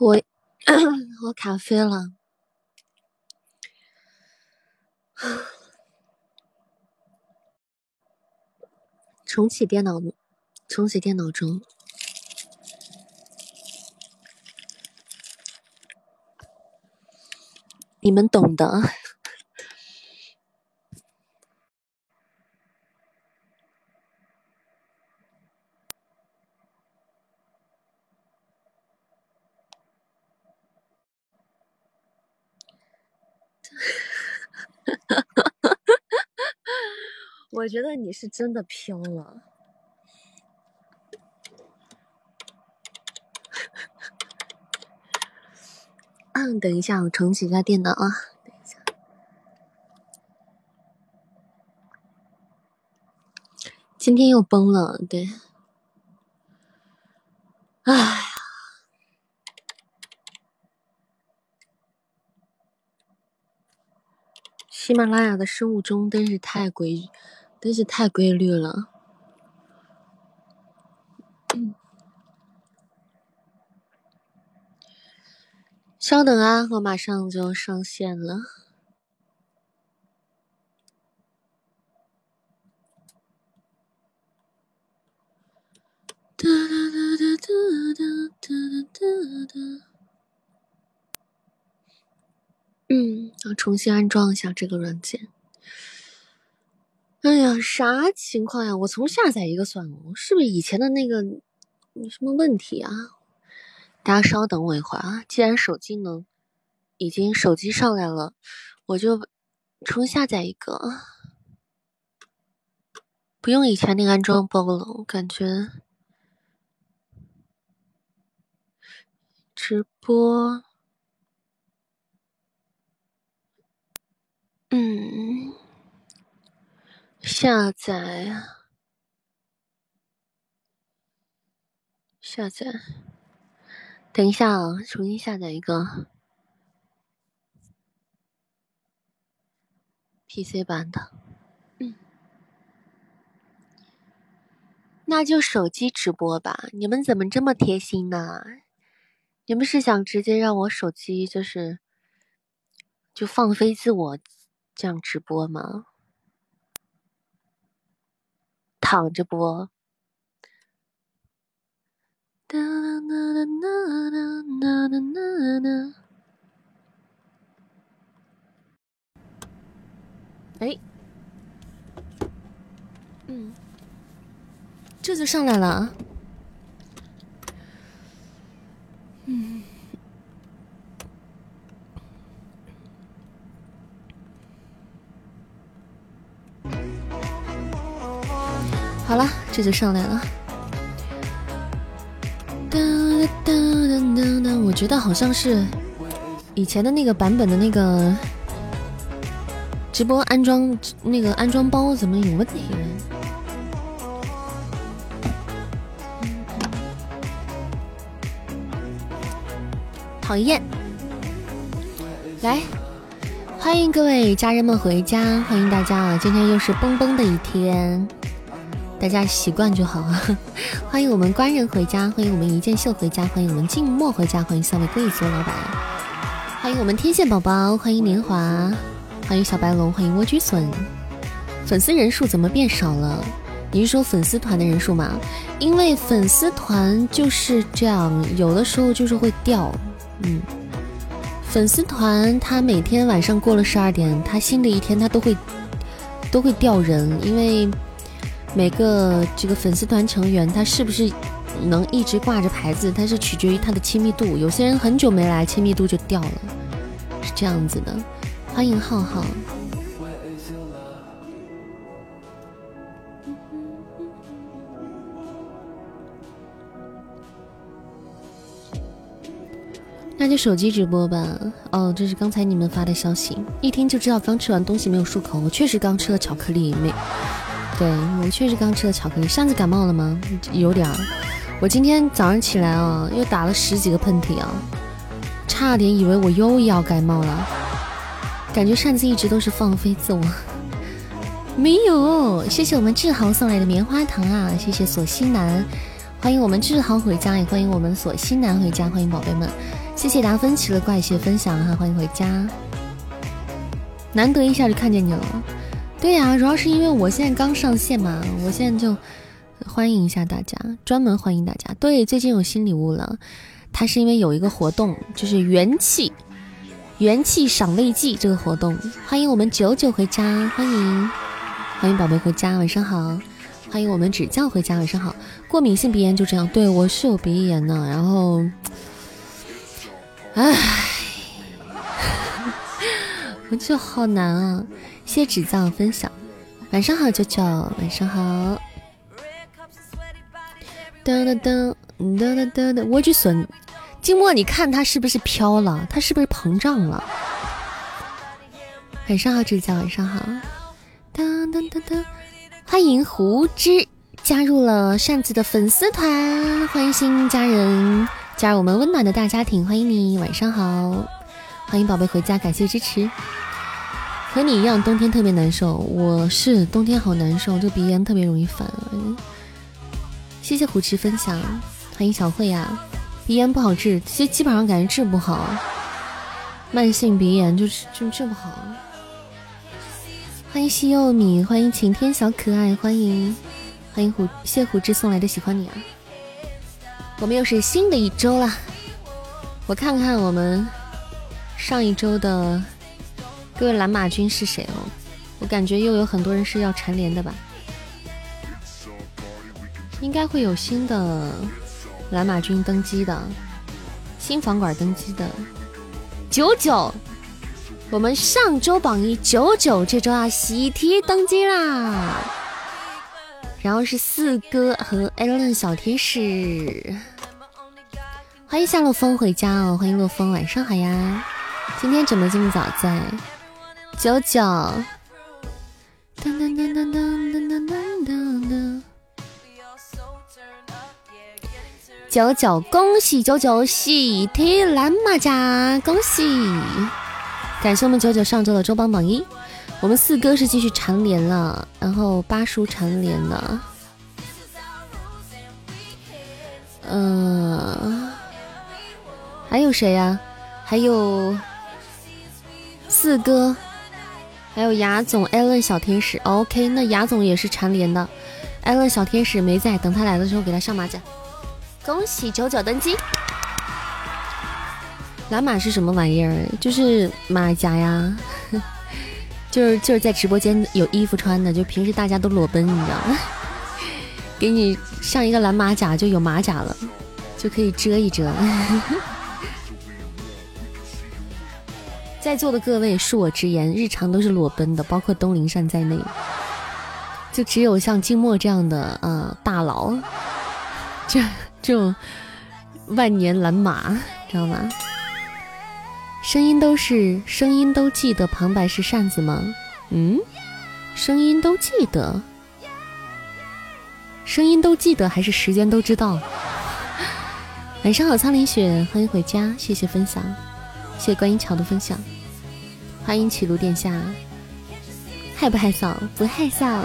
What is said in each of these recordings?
我我卡飞了，重启电脑，重启电脑中，你们懂的。我觉得你是真的飘了。嗯，等一下，我重启一下电脑啊。等一下，今天又崩了，对。哎呀，喜马拉雅的生物钟真是太规。真是太规律了。稍等啊，我马上就上线了。哒哒哒哒哒哒哒哒。嗯，要重新安装一下这个软件。哎呀，啥情况呀？我重下载一个算了，是不是以前的那个有什么问题啊？大家稍等我一会儿啊！既然手机能已经手机上来了，我就重下载一个，不用以前那个安装包了。我感觉直播，嗯。下载，下载，等一下啊，重新下载一个 PC 版的，嗯，那就手机直播吧。你们怎么这么贴心呢？你们是想直接让我手机就是就放飞自我这样直播吗？躺着播。这就上来了嗯。好了，这就上来了。哒哒哒哒哒，我觉得好像是以前的那个版本的那个直播安装那个安装包怎么有问题？讨厌！来，欢迎各位家人们回家，欢迎大家啊！今天又是蹦蹦的一天。大家习惯就好啊！欢迎我们官人回家，欢迎我们一剑秀回家，欢迎我们静默回家，欢迎三位贵族老板，欢迎我们天线宝宝，欢迎年华，欢迎小白龙，欢迎莴苣笋。粉丝人数怎么变少了？你是说粉丝团的人数吗？因为粉丝团就是这样，有的时候就是会掉。嗯，粉丝团他每天晚上过了十二点，他新的一天他都会都会掉人，因为。每个这个粉丝团成员，他是不是能一直挂着牌子？他是取决于他的亲密度。有些人很久没来，亲密度就掉了，是这样子的。欢迎浩浩，那就手机直播吧。哦，这是刚才你们发的消息，一听就知道刚吃完东西没有漱口。我确实刚吃了巧克力，没。对我确实刚吃了巧克力，上次感冒了吗？有点儿。我今天早上起来啊，又打了十几个喷嚏啊，差点以为我又要感冒了。感觉扇子一直都是放飞自我。没有，谢谢我们志豪送来的棉花糖啊！谢谢索西南，欢迎我们志豪回家，也欢迎我们索西南回家，欢迎宝贝们。谢谢达芬奇的怪谢分享哈，欢迎回家。难得一下就看见你了，对呀，主要是因为我现在刚上线嘛，我现在就欢迎一下大家，专门欢迎大家。对，最近有新礼物了，它是因为有一个活动，就是元气元气赏味季这个活动，欢迎我们九九回家，欢迎欢迎宝贝回家，晚上好，欢迎我们指教回家，晚上好。过敏性鼻炎就这样，对我是有鼻炎的，然后。唉，我就好难啊！谢谢指教分享，晚上好，九九，晚上好。噔噔噔噔噔噔噔，莴苣笋，静默，你看它是不是飘了？它是不是膨胀了？晚上好，指教，晚上好。噔噔噔噔，欢迎胡之加入了扇子的粉丝团，欢迎新家人。加入我们温暖的大家庭，欢迎你，晚上好，欢迎宝贝回家，感谢支持。和你一样，冬天特别难受，我是冬天好难受，这鼻炎特别容易犯。谢谢虎痴分享，欢迎小慧呀。鼻炎不好治，其实基本上感觉治不好，慢性鼻炎就是就治不好。欢迎西柚米，欢迎晴天小可爱，欢迎欢迎虎谢虎痴送来的喜欢你啊。我们又是新的一周了，我看看我们上一周的各位蓝马军是谁哦？我感觉又有很多人是要蝉联的吧？应该会有新的蓝马军登基的，新房管登基的九九，我们上周榜一九九，这周啊喜提登基啦！然后是四哥和艾伦小天使。欢迎夏洛风回家哦！欢迎洛风，晚上好呀！今天怎么这么早在？九九，噔噔噔噔噔噔噔噔噔，九九，恭喜九九喜提蓝马甲，恭喜！感谢我们九九上周的周榜榜一，我们四哥是继续蝉联了，然后八叔蝉联了，嗯。还有谁呀？还有四哥，还有雅总、艾伦小天使。OK，那雅总也是蝉联的。艾伦小天使没在，等他来的时候给他上马甲。恭喜九九登基！蓝马是什么玩意儿？就是马甲呀，就是就是在直播间有衣服穿的，就平时大家都裸奔，你知道吗？给你上一个蓝马甲就有马甲了，就可以遮一遮。在座的各位，恕我直言，日常都是裸奔的，包括东林善在内，就只有像静默这样的啊大佬，这这种万年蓝马，知道吗？声音都是声音都记得旁白是扇子吗？嗯，声音都记得，声音都记得还是时间都知道？晚上好，苍林雪，欢迎回家，谢谢分享。谢谢观音桥的分享，欢迎启路殿下，害不害臊？不害臊，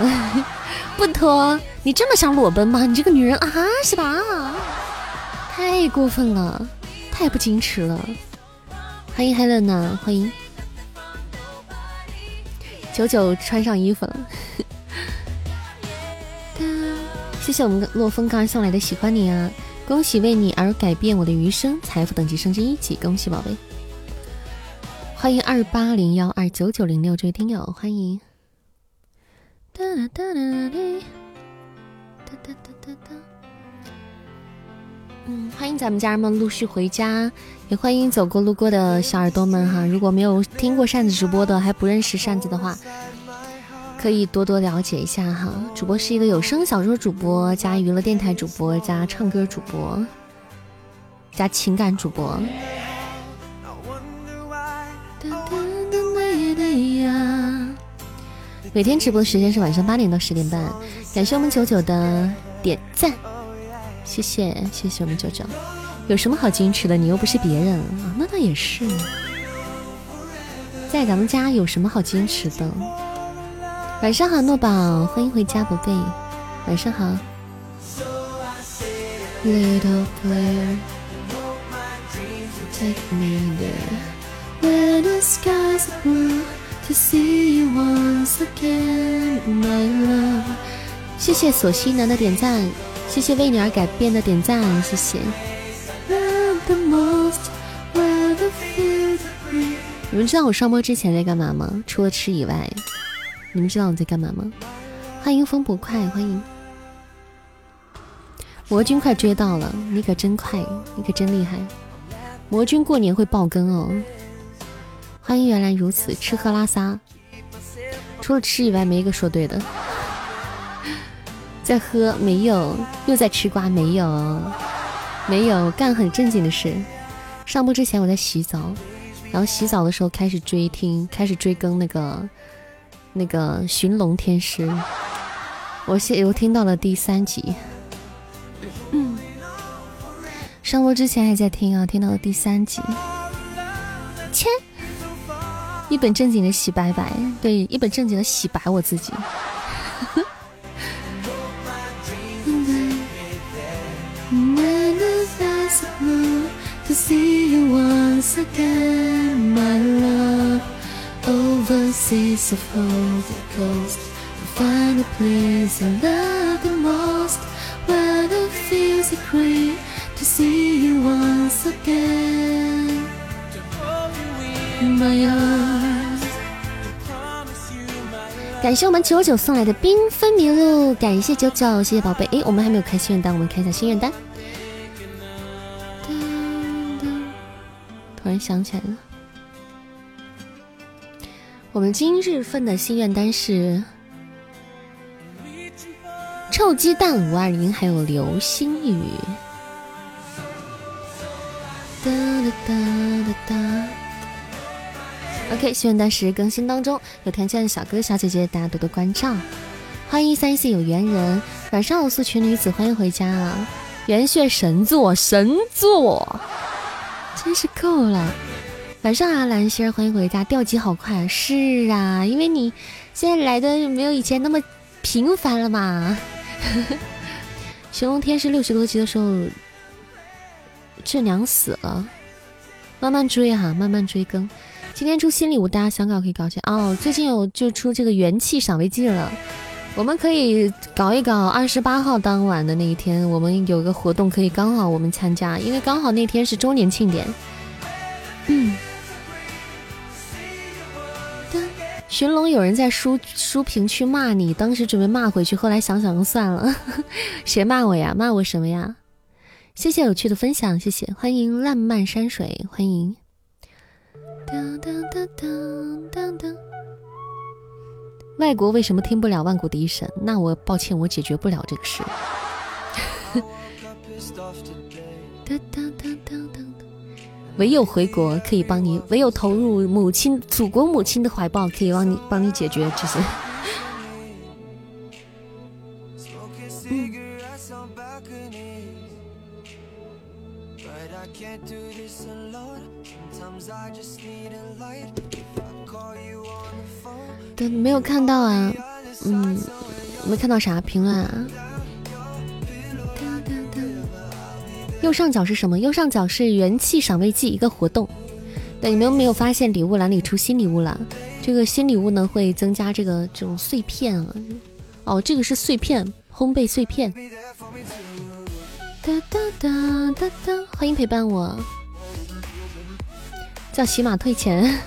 不脱？你这么想裸奔吗？你这个女人啊，是吧？太过分了，太不矜持了。欢迎 Helen，欢迎九九穿上衣服了。谢谢我们洛风刚刚送来的喜欢你啊！恭喜为你而改变我的余生，财富等级升至一级，恭喜宝贝！欢迎二八零幺二九九零六这位听友，欢迎。哒哒哒哒哒哒哒哒。嗯，欢迎咱们家人们陆续回家，也欢迎走过路过的小耳朵们哈。如果没有听过扇子直播的，还不认识扇子的话，可以多多了解一下哈。主播是一个有声小说主播加娱乐电台主播加唱歌主播加情感主播。每天直播时间是晚上八点到十点半，感谢我们九九的点赞，谢谢谢谢我们九九。有什么好矜持的？你又不是别人啊，那倒也是。在咱们家有什么好矜持的？晚上好，诺宝，欢迎回家，宝贝。晚上好。Little player。take me there where the skies are blue to see you once again, my love。谢谢索西南的点赞，谢谢为你而改变的点赞，谢谢。你们知道我上播之前在干嘛吗？除了吃以外，你们知道我在干嘛吗？欢迎风不快，欢迎魔君快追到了，你可真快，你可真厉害。魔君过年会爆更哦。欢迎原来如此，吃喝拉撒，除了吃以外没一个说对的。在喝没有，又在吃瓜没有，没有干很正经的事。上播之前我在洗澡。然后洗澡的时候开始追听，开始追更那个那个《寻龙天师》，我现我听到了第三集。上播之前还在听啊，听到了第三集。一本正经的洗白白，对，一本正经的洗白我自己。感谢我们九九送来的缤纷麋鹿，感谢九九，谢谢宝贝。哎，我们还没有开心愿单，我们看一下心愿单。突然想起来了，我们今日份的心愿单是臭鸡蛋五二零，还有流星雨。哒哒哒哒哒。OK，心愿单是更新当中，有条件的小哥小姐姐，大家多多关照。欢迎三一四有缘人，晚上我，素裙女子，欢迎回家啊！元血神作，神作。真是够了！晚上啊，蓝心儿，欢迎回家。掉级好快，是啊，因为你现在来的没有以前那么频繁了嘛。寻龙天是六十多级的时候，这娘死了。慢慢追哈，慢慢追更。今天出新礼物，大家想搞可以搞起哦。最近有就出这个元气赏味剂了。我们可以搞一搞二十八号当晚的那一天，我们有个活动可以刚好我们参加，因为刚好那天是周年庆典。嗯，寻龙有人在书书评区骂你，当时准备骂回去，后来想想算了。谁骂我呀？骂我什么呀？谢谢有趣的分享，谢谢，欢迎烂漫山水，欢迎。当当当当当当。外国为什么听不了万古笛神？那我抱歉，我解决不了这个事。唯有回国可以帮你，唯有投入母亲、祖国母亲的怀抱，可以帮你帮你解决这些。对，没有看到啊，嗯，没看到啥评论啊。右上角是什么？右上角是元气赏味剂一个活动。对，你们没有发现礼物栏里出新礼物了？这个新礼物呢会增加这个这种碎片啊。哦，这个是碎片，烘焙碎片。哒哒哒哒哒，欢迎陪伴我。叫喜马退钱。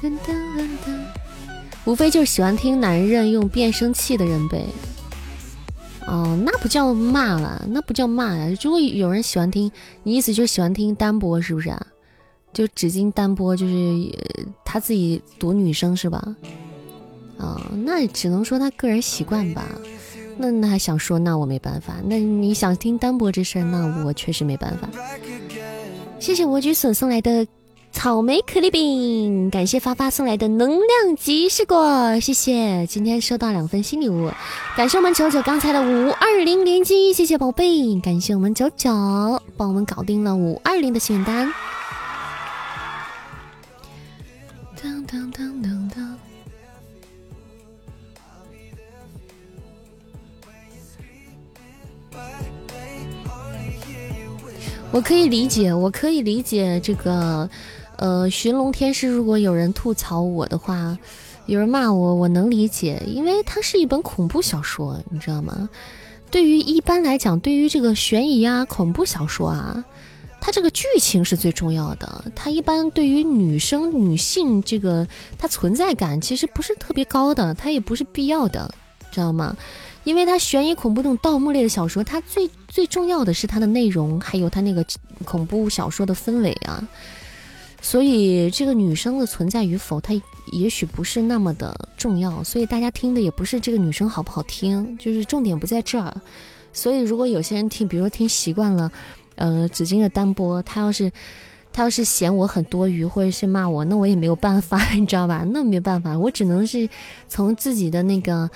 无非就是喜欢听男人用变声器的人呗。哦，那不叫骂了，那不叫骂呀。如果有人喜欢听，你意思就是喜欢听单播是不是啊？就只听单播，就是他自己读女生是吧？啊，那只能说他个人习惯吧。那那还想说，那我没办法。那你想听单播这事儿，那我确实没办法。谢谢我举笋送来的。草莓可丽饼，感谢发发送来的能量吉士果，谢谢。今天收到两份新礼物，感谢我们九九刚才的五二零连击，谢谢宝贝，感谢我们九九帮我们搞定了五二零的心愿单。当当当当当。我可以理解，我可以理解这个，呃，寻龙天师。如果有人吐槽我的话，有人骂我，我能理解，因为它是一本恐怖小说，你知道吗？对于一般来讲，对于这个悬疑啊、恐怖小说啊，它这个剧情是最重要的。它一般对于女生、女性这个，它存在感其实不是特别高的，它也不是必要的，知道吗？因为它悬疑恐怖这种盗墓类的小说，它最最重要的是它的内容，还有它那个恐怖小说的氛围啊。所以这个女生的存在与否，她也许不是那么的重要。所以大家听的也不是这个女生好不好听，就是重点不在这儿。所以如果有些人听，比如说听习惯了，呃，紫金的单播，他要是他要是嫌我很多余，或者是骂我，那我也没有办法，你知道吧？那没办法，我只能是从自己的那个。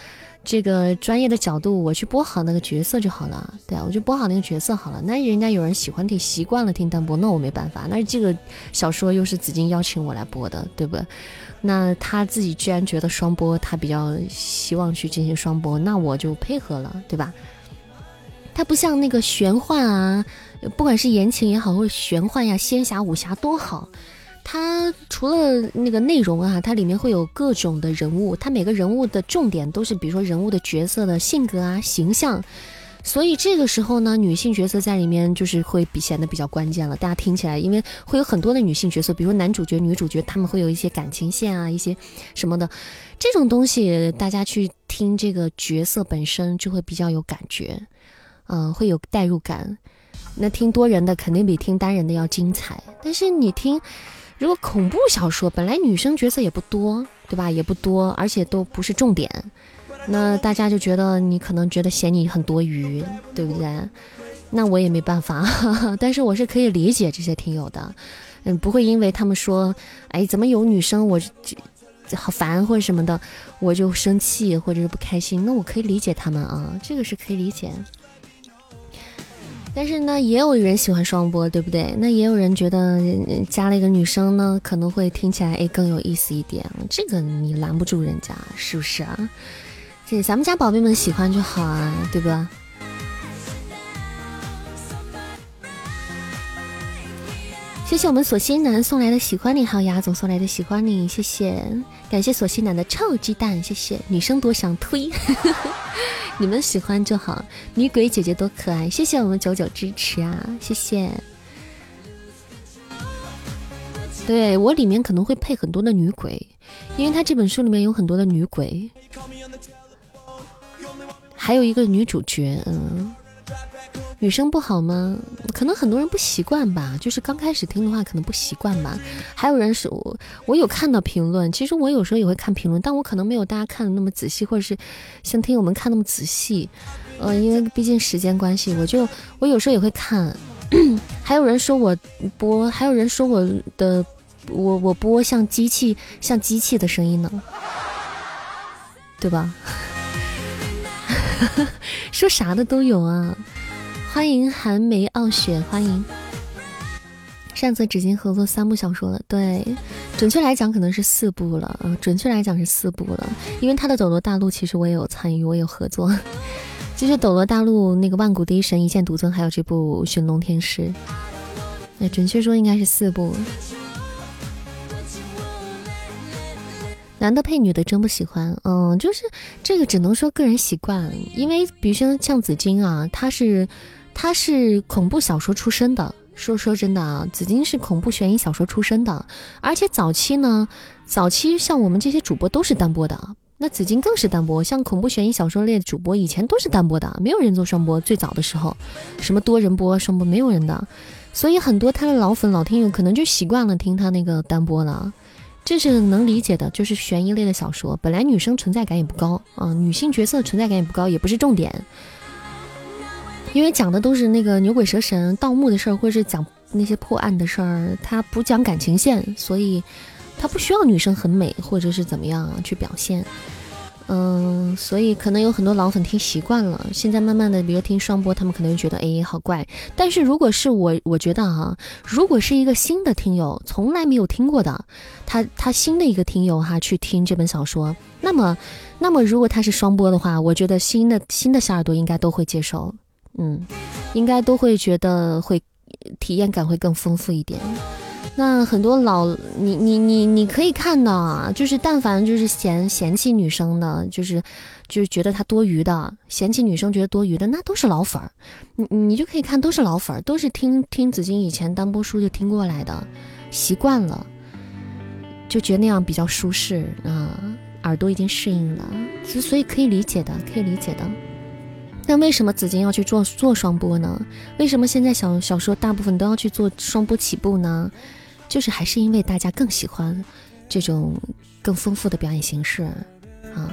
这个专业的角度，我去播好那个角色就好了。对啊，我就播好那个角色好了。那人家有人喜欢听，习惯了听单播，那我没办法。那这个小说又是紫金邀请我来播的，对不？那他自己居然觉得双播，他比较希望去进行双播，那我就配合了，对吧？他不像那个玄幻啊，不管是言情也好，或者玄幻呀、仙侠、武侠多好。它除了那个内容啊，它里面会有各种的人物，它每个人物的重点都是，比如说人物的角色的性格啊、形象，所以这个时候呢，女性角色在里面就是会比显得比较关键了。大家听起来，因为会有很多的女性角色，比如男主角、女主角，他们会有一些感情线啊，一些什么的，这种东西大家去听这个角色本身就会比较有感觉，嗯，会有代入感。那听多人的肯定比听单人的要精彩，但是你听。如果恐怖小说本来女生角色也不多，对吧？也不多，而且都不是重点，那大家就觉得你可能觉得嫌你很多余，对不对？那我也没办法，但是我是可以理解这些听友的，嗯，不会因为他们说，哎，怎么有女生我好烦或者什么的，我就生气或者是不开心，那我可以理解他们啊，这个是可以理解。但是呢，也有人喜欢双播，对不对？那也有人觉得加了一个女生呢，可能会听起来诶更有意思一点。这个你拦不住人家，是不是啊？这咱们家宝贝们喜欢就好啊，对吧？谢谢我们锁心男送来的喜欢你，还有牙总送来的喜欢你，谢谢，感谢索西南的臭鸡蛋，谢谢女生多想推，你们喜欢就好，女鬼姐姐多可爱，谢谢我们九九支持啊，谢谢。对我里面可能会配很多的女鬼，因为他这本书里面有很多的女鬼，还有一个女主角，嗯。女生不好吗？可能很多人不习惯吧，就是刚开始听的话可能不习惯吧。还有人是我，我有看到评论，其实我有时候也会看评论，但我可能没有大家看的那么仔细，或者是像听友们看那么仔细。呃，因为毕竟时间关系，我就我有时候也会看。还有人说我播，还有人说我的我我播像机器，像机器的声音呢，对吧？说啥的都有啊。欢迎寒梅傲雪，欢迎。上次纸巾合作三部小说了，对，准确来讲可能是四部了，嗯，准确来讲是四部了，因为他的《斗罗大陆》其实我也有参与，我有合作。就是《斗罗大陆》那个万古第一神一剑独尊，还有这部《寻龙天师》，那准确说应该是四部。男的配女的真不喜欢，嗯，就是这个只能说个人习惯，因为比如说像紫金啊，他是。他是恐怖小说出身的，说说真的啊，紫金是恐怖悬疑小说出身的，而且早期呢，早期像我们这些主播都是单播的，那紫金更是单播，像恐怖悬疑小说类的主播以前都是单播的，没有人做双播，最早的时候，什么多人播双播没有人的，所以很多他的老粉老听友可能就习惯了听他那个单播了，这是能理解的，就是悬疑类的小说，本来女生存在感也不高啊，女性角色存在感也不高，也不是重点。因为讲的都是那个牛鬼蛇神、盗墓的事儿，或者是讲那些破案的事儿，他不讲感情线，所以他不需要女生很美或者是怎么样去表现。嗯，所以可能有很多老粉听习惯了，现在慢慢的，比如听双播，他们可能就觉得哎好怪。但是如果是我，我觉得哈，如果是一个新的听友，从来没有听过的，他他新的一个听友哈，去听这本小说，那么那么如果他是双播的话，我觉得新的新的小耳朵应该都会接受。嗯，应该都会觉得会体验感会更丰富一点。那很多老你你你你可以看到啊，就是但凡就是嫌嫌弃女生的，就是就是觉得她多余的，嫌弃女生觉得多余的，那都是老粉儿。你你就可以看都是老粉儿，都是听听紫金以前单播书就听过来的，习惯了，就觉得那样比较舒适啊，耳朵已经适应了，所以可以理解的，可以理解的。那为什么紫金要去做做双播呢？为什么现在小小说大部分都要去做双播起步呢？就是还是因为大家更喜欢这种更丰富的表演形式啊，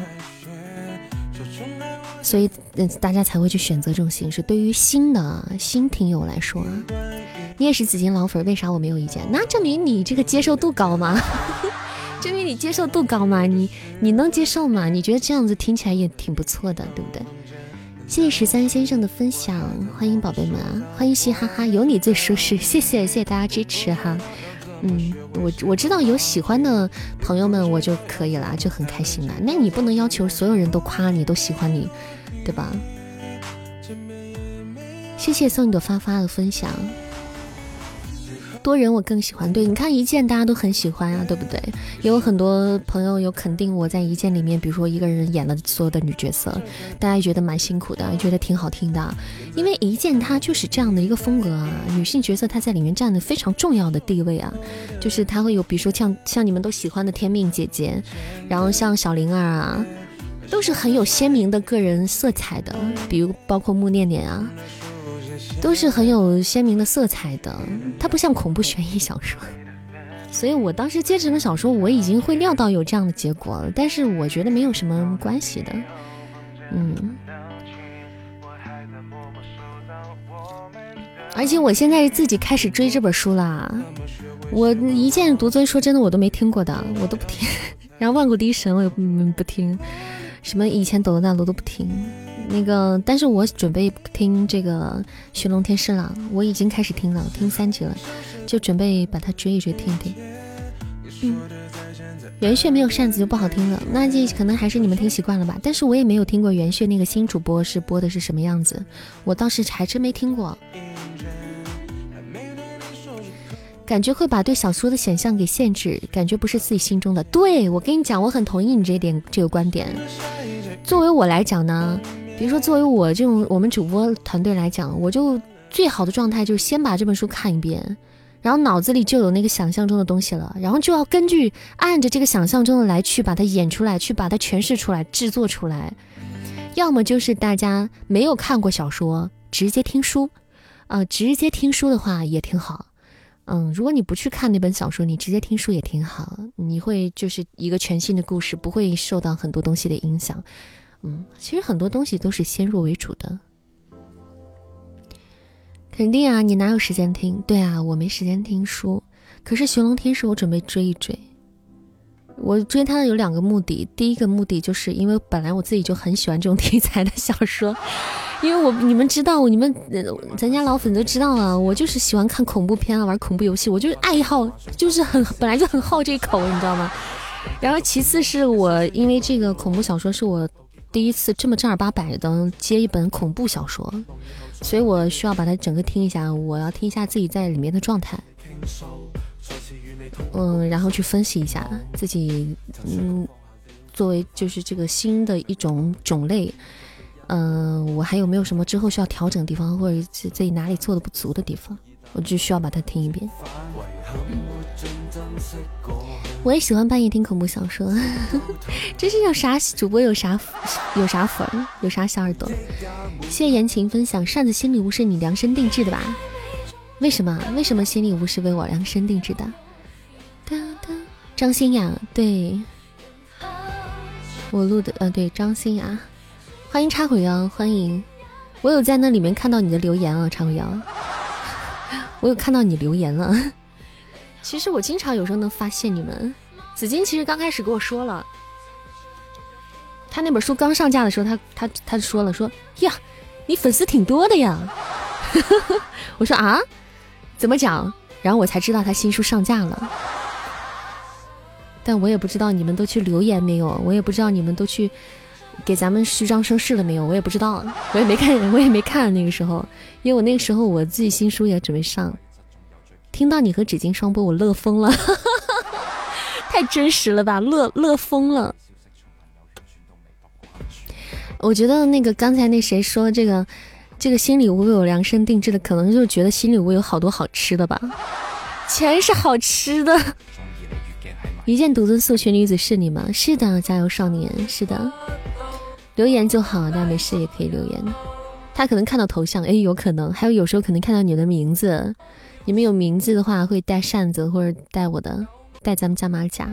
所以嗯大家才会去选择这种形式。对于新的新听友来说，你也是紫金老粉，为啥我没有意见？那证明你这个接受度高吗？证明你接受度高吗？你你能接受吗？你觉得这样子听起来也挺不错的，对不对？谢谢十三先生的分享，欢迎宝贝们，欢迎嘻哈哈，有你最舒适。谢谢谢谢大家支持哈。嗯，我我知道有喜欢的朋友们，我就可以了，就很开心了。那你不能要求所有人都夸你，都喜欢你，对吧？谢谢送你的发发的分享。多人我更喜欢，对，你看一见大家都很喜欢啊，对不对？也有很多朋友有肯定我在一见里面，比如说一个人演了所有的女角色，大家也觉得蛮辛苦的，觉得挺好听的。因为一见她就是这样的一个风格啊，女性角色她在里面占的非常重要的地位啊，就是她会有，比如说像像你们都喜欢的天命姐姐，然后像小灵儿啊，都是很有鲜明的个人色彩的，比如包括穆念念啊。都是很有鲜明的色彩的，它不像恐怖悬疑小说，所以我当时接这本小说，我已经会料到有这样的结果了，但是我觉得没有什么关系的，嗯，而且我现在自己开始追这本书啦，我一见独尊，说真的我都没听过的，我都不听，然后万古第一神我也不不听，什么以前抖的大陆都不听。那个，但是我准备听这个《寻龙天师》了，我已经开始听了，听三集了，就准备把它追一追，听一听。嗯，圆穴没有扇子就不好听了，那这可能还是你们听习惯了吧？但是我也没有听过元血那个新主播是播的是什么样子，我倒是还真没听过。感觉会把对小苏的想象给限制，感觉不是自己心中的。对我跟你讲，我很同意你这一点这个观点。作为我来讲呢。比如说，作为我这种我们主播团队来讲，我就最好的状态就是先把这本书看一遍，然后脑子里就有那个想象中的东西了，然后就要根据按着这个想象中的来去把它演出来，去把它诠释出来，制作出来。要么就是大家没有看过小说，直接听书，啊，直接听书的话也挺好。嗯，如果你不去看那本小说，你直接听书也挺好，你会就是一个全新的故事，不会受到很多东西的影响。嗯，其实很多东西都是先入为主的，肯定啊，你哪有时间听？对啊，我没时间听书。可是《寻龙天师》我准备追一追。我追它的有两个目的，第一个目的就是因为本来我自己就很喜欢这种题材的小说，因为我你们知道，你们咱家老粉都知道了，我就是喜欢看恐怖片啊，玩恐怖游戏，我就是爱好，就是很本来就很好这口，你知道吗？然后其次是我因为这个恐怖小说是我。第一次这么正儿八百的接一本恐怖小说，所以我需要把它整个听一下。我要听一下自己在里面的状态，嗯，然后去分析一下自己，嗯，作为就是这个新的一种种类，嗯，我还有没有什么之后需要调整的地方，或者是自己哪里做的不足的地方，我就需要把它听一遍。我也喜欢半夜听恐怖小说，这是有啥主播有啥有啥粉有啥小耳朵？谢谢言情分享，扇子新礼物是你量身定制的吧？为什么？为什么新礼物是为我量身定制的？张欣雅，对，我录的，呃，对，张欣雅，欢迎插回啊，欢迎，我有在那里面看到你的留言啊，插回瑶，我有看到你留言了。其实我经常有时候能发现你们，紫金其实刚开始跟我说了，他那本书刚上架的时候，他他他说了说呀，你粉丝挺多的呀，我说啊，怎么讲？然后我才知道他新书上架了，但我也不知道你们都去留言没有，我也不知道你们都去给咱们虚张声势了没有？我也不知道，我也没看，我也没看那个时候，因为我那个时候我自己新书也准备上。听到你和纸巾双播，我乐疯了，太真实了吧，乐乐疯了。我觉得那个刚才那谁说这个这个新礼物为我量身定制的，可能就觉得新礼物有好多好吃的吧，全是好吃的。一见独尊素裙女子是你吗？是的，加油少年，是的。留言就好，大家没事也可以留言。他可能看到头像，哎，有可能。还有有时候可能看到你的名字，你们有名字的话会带扇子或者带我的，带咱们家马甲。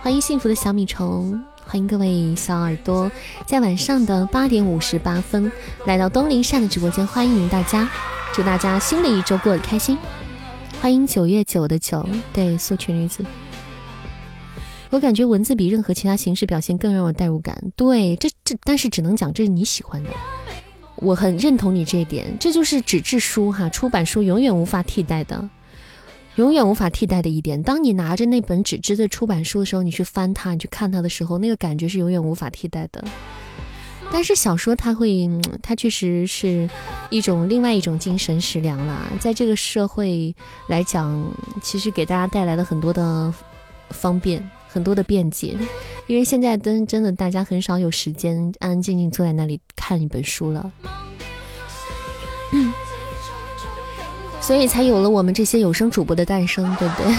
欢迎幸福的小米虫，欢迎各位小耳朵，在晚上的八点五十八分来到东林善的直播间，欢迎大家，祝大家新的一周过得开心。欢迎九月九的九，对，素裙女子。我感觉文字比任何其他形式表现更让我代入感。对，这这，但是只能讲这是你喜欢的，我很认同你这一点。这就是纸质书哈，出版书永远无法替代的，永远无法替代的一点。当你拿着那本纸质的出版书的时候，你去翻它，你去看它的时候，那个感觉是永远无法替代的。但是小说它会，它确实是一种另外一种精神食粮啦。在这个社会来讲，其实给大家带来了很多的方便。很多的便捷，因为现在真真的大家很少有时间安安静静坐在那里看一本书了，所以才有了我们这些有声主播的诞生，对不对？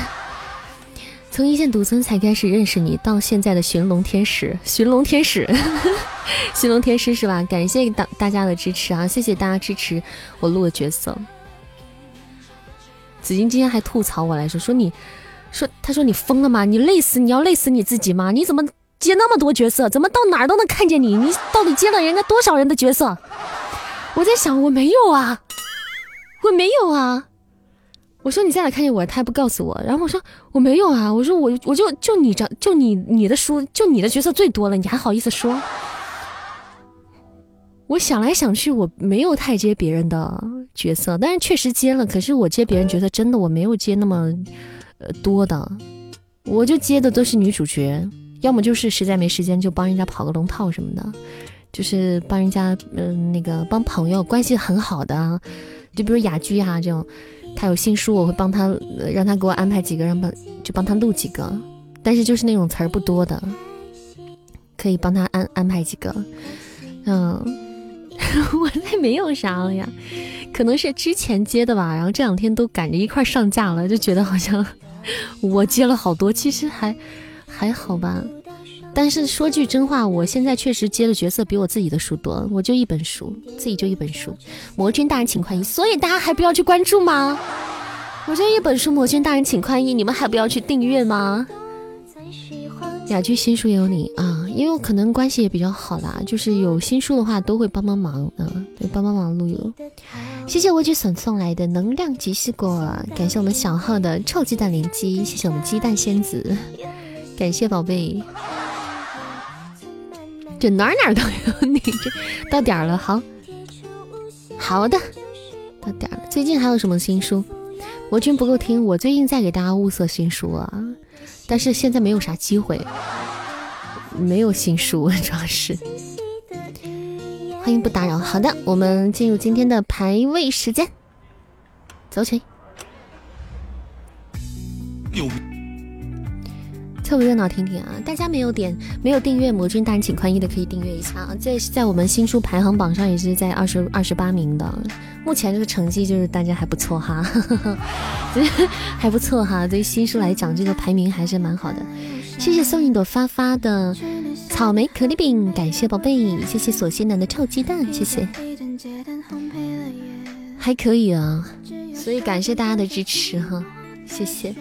从一见独尊才开始认识你，到现在的寻龙天使，寻龙天使，寻龙天师是吧？感谢大大家的支持啊！谢谢大家支持我录的角色。紫金今天还吐槽我来说，说你。说，他说你疯了吗？你累死，你要累死你自己吗？你怎么接那么多角色？怎么到哪儿都能看见你？你到底接了人家多少人的角色？我在想，我没有啊，我没有啊。我说你在哪看见我？他还不告诉我。然后我说我没有啊。我说我我就就你这就你你的书就你的角色最多了，你还好意思说？我想来想去，我没有太接别人的角色，但是确实接了。可是我接别人角色，真的我没有接那么。多的，我就接的都是女主角，要么就是实在没时间就帮人家跑个龙套什么的，就是帮人家嗯那个帮朋友关系很好的，就比如雅居啊这种，他有新书我会帮他让他给我安排几个，让帮就帮他录几个，但是就是那种词儿不多的，可以帮他安安排几个，嗯，我那没有啥了呀，可能是之前接的吧，然后这两天都赶着一块上架了，就觉得好像。我接了好多，其实还还好吧。但是说句真话，我现在确实接的角色比我自己的书多。我就一本书，自己就一本书。魔君大人请宽衣，所以大家还不要去关注吗？我就一本书，魔君大人请宽衣，你们还不要去订阅吗？雅居新书也有你啊，因为我可能关系也比较好啦，就是有新书的话都会帮帮忙啊，对，帮帮忙录一录。谢谢我举笋送来的能量吉士果，感谢我们小号的臭鸡蛋连击，谢谢我们鸡蛋仙子，感谢宝贝。这哪哪都有你，这到点了，好好的，到点了。最近还有什么新书？魔君不够听，我最近在给大家物色新书啊。但是现在没有啥机会，没有新书，主要是。欢迎不打扰。好的，我们进入今天的排位时间，走起。凑个热闹听听啊！大家没有点没有订阅魔君大人请宽衣的可以订阅一下啊！在在我们新书排行榜上也是在二十二十八名的，目前这个成绩就是大家还不错哈，还不错哈。对于新书来讲，这个排名还是蛮好的。谢谢送一朵发发的草莓可丽饼，感谢宝贝，谢谢锁心男的臭鸡蛋，谢谢，还可以啊，所以感谢大家的支持哈，谢谢，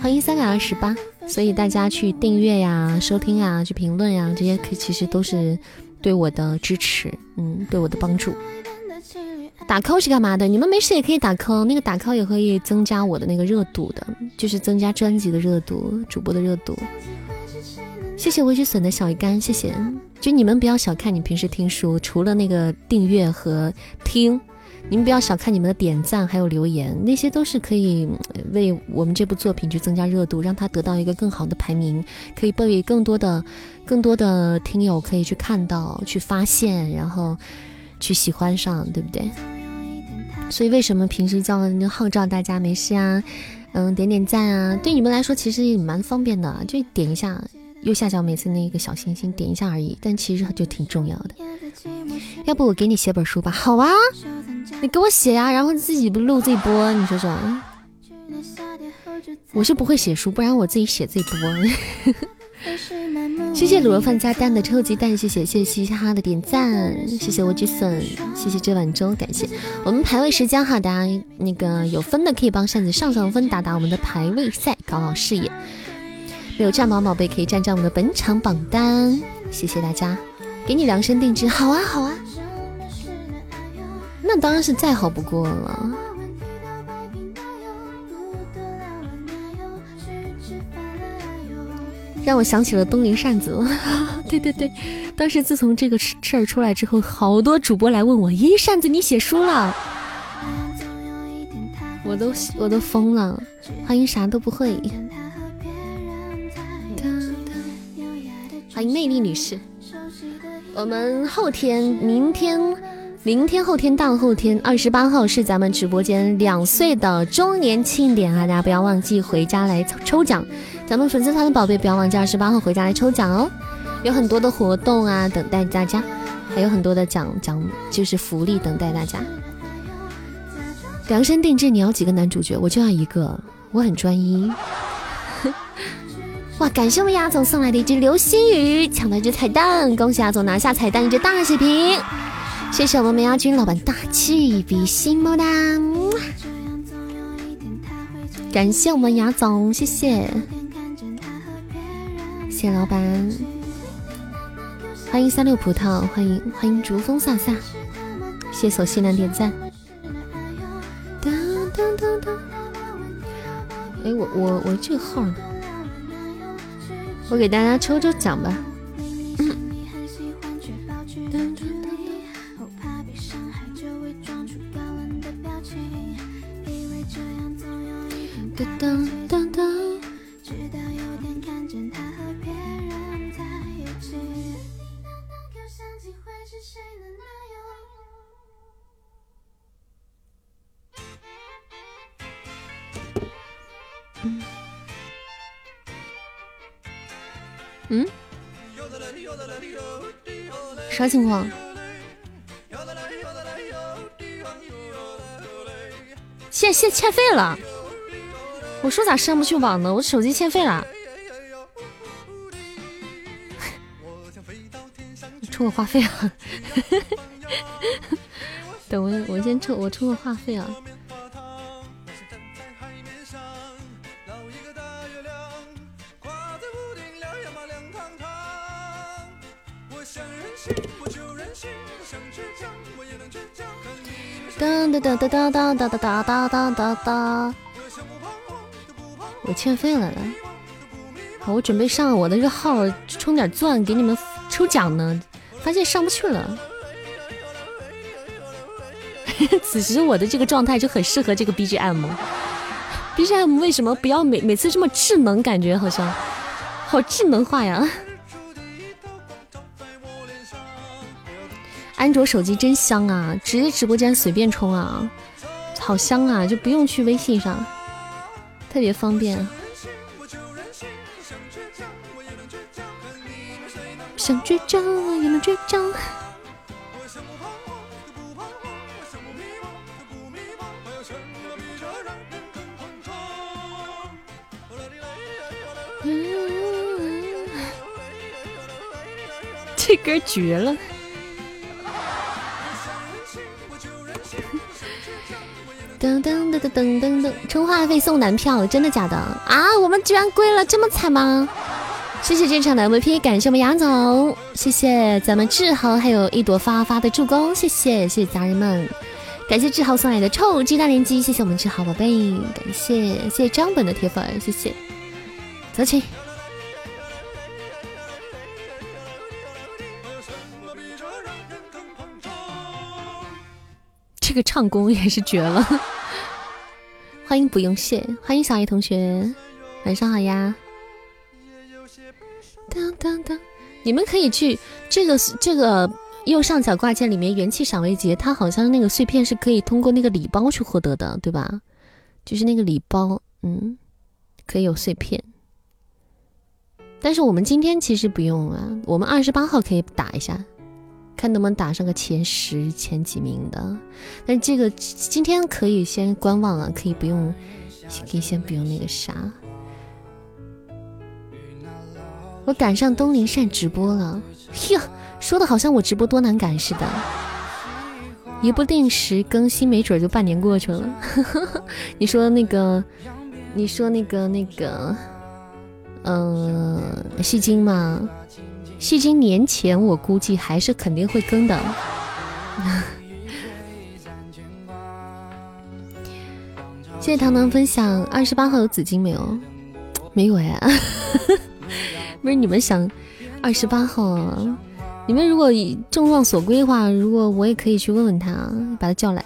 欢迎三百二十八。所以大家去订阅呀、收听呀、去评论呀，这些可其实都是对我的支持，嗯，对我的帮助。打 call 是干嘛的？你们没事也可以打 call，那个打 call 也可以增加我的那个热度的，就是增加专辑的热度、主播的热度。谢谢微之笋的小鱼干，谢谢。就你们不要小看你平时听书，除了那个订阅和听。你们不要小看你们的点赞还有留言，那些都是可以为我们这部作品去增加热度，让它得到一个更好的排名，可以被更多的、更多的听友可以去看到、去发现，然后去喜欢上，对不对？所以为什么平时叫号召大家没事啊，嗯，点点赞啊，对你们来说其实也蛮方便的，就点一下右下角每次那个小星星，点一下而已，但其实就挺重要的。要不我给你写本书吧？好啊。你给我写呀，然后自己不录自己播，你说说。我是不会写书，不然我自己写自己播。谢谢卤肉饭加蛋的超级蛋，谢谢谢谢嘻嘻哈的点赞，谢谢我菊笋，谢谢这碗粥，感谢我们排位时间哈，大家那个有分的可以帮扇子上上分，打打我们的排位赛，搞好事业。没有战宝宝贝可以占占我们的本场榜单，谢谢大家，给你量身定制，好啊好啊。那当然是再好不过了。让我想起了东林扇子，对对对，当时自从这个事儿出来之后，好多主播来问我：“咦，扇子你写书了？”我都我都疯了。欢迎啥都不会，欢迎魅力女士。我们后天、明天。明天、后天、大后天，二十八号是咱们直播间两岁的周年庆典啊！大家不要忘记回家来抽奖。咱们粉丝团的宝贝不要忘记二十八号回家来抽奖哦，有很多的活动啊等待大家，还有很多的奖奖就是福利等待大家。量身定制，你要几个男主角？我就要一个，我很专一。哇！感谢我们亚总送来的一只流星雨，抢到一只彩蛋，恭喜亚总拿下彩蛋一只大血瓶。谢谢我们梅亚军老板大气比心么哒，感谢我们牙总，谢谢，谢老板，欢迎三六葡萄，欢迎欢迎竹风飒飒，谢索西南点赞。哎，我我我这个号呢？我给大家抽抽奖吧。情况？欠欠欠费了！我说咋上不去网呢？我手机欠费了。充 个话费啊！等我，我先充，我充个话费啊。当当当当当当当当当当当当！我欠费了，好，我准备上我的这个号充点钻，给你们抽奖呢，发现上不去了。此时我的这个状态就很适合这个 BGM。BGM 为什么不要每每次这么智能？感觉好像好智能化呀。安卓手机真香啊！直接直播间随便充啊，好香啊！就不用去微信上，特别方便。想倔强也能倔强。这歌绝了！噔噔噔噔噔噔噔，充话费送男票，真的假的啊？我们居然跪了，这么惨吗？谢谢这场的 MVP，感谢我们杨总，谢谢咱们志豪，还有一朵发发的助攻，谢谢谢谢家人们，感谢志豪送来的臭鸡大连击，谢谢我们志豪宝贝，感谢谢谢张本的铁粉，谢谢，走起。个唱功也是绝了。欢迎不用谢，欢迎小叶同学，晚上好呀。当当当，你们可以去这个这个右上角挂件里面元气赏味节，它好像那个碎片是可以通过那个礼包去获得的，对吧？就是那个礼包，嗯，可以有碎片。但是我们今天其实不用啊，我们二十八号可以打一下，看能不能打上个前十、前几名的。但这个今天可以先观望啊，可以不用，可以先不用那个啥。我赶上东林善直播了，哟，说的好像我直播多难赶似的。一不定时更新，没准就半年过去了。你说那个，你说那个那个。嗯，戏精吗，戏精年前我估计还是肯定会更的。谢谢糖糖分享，二十八号有紫金没有？没有哎，不是你们想二十八号？你们如果众望所归的话，如果我也可以去问问他，把他叫来。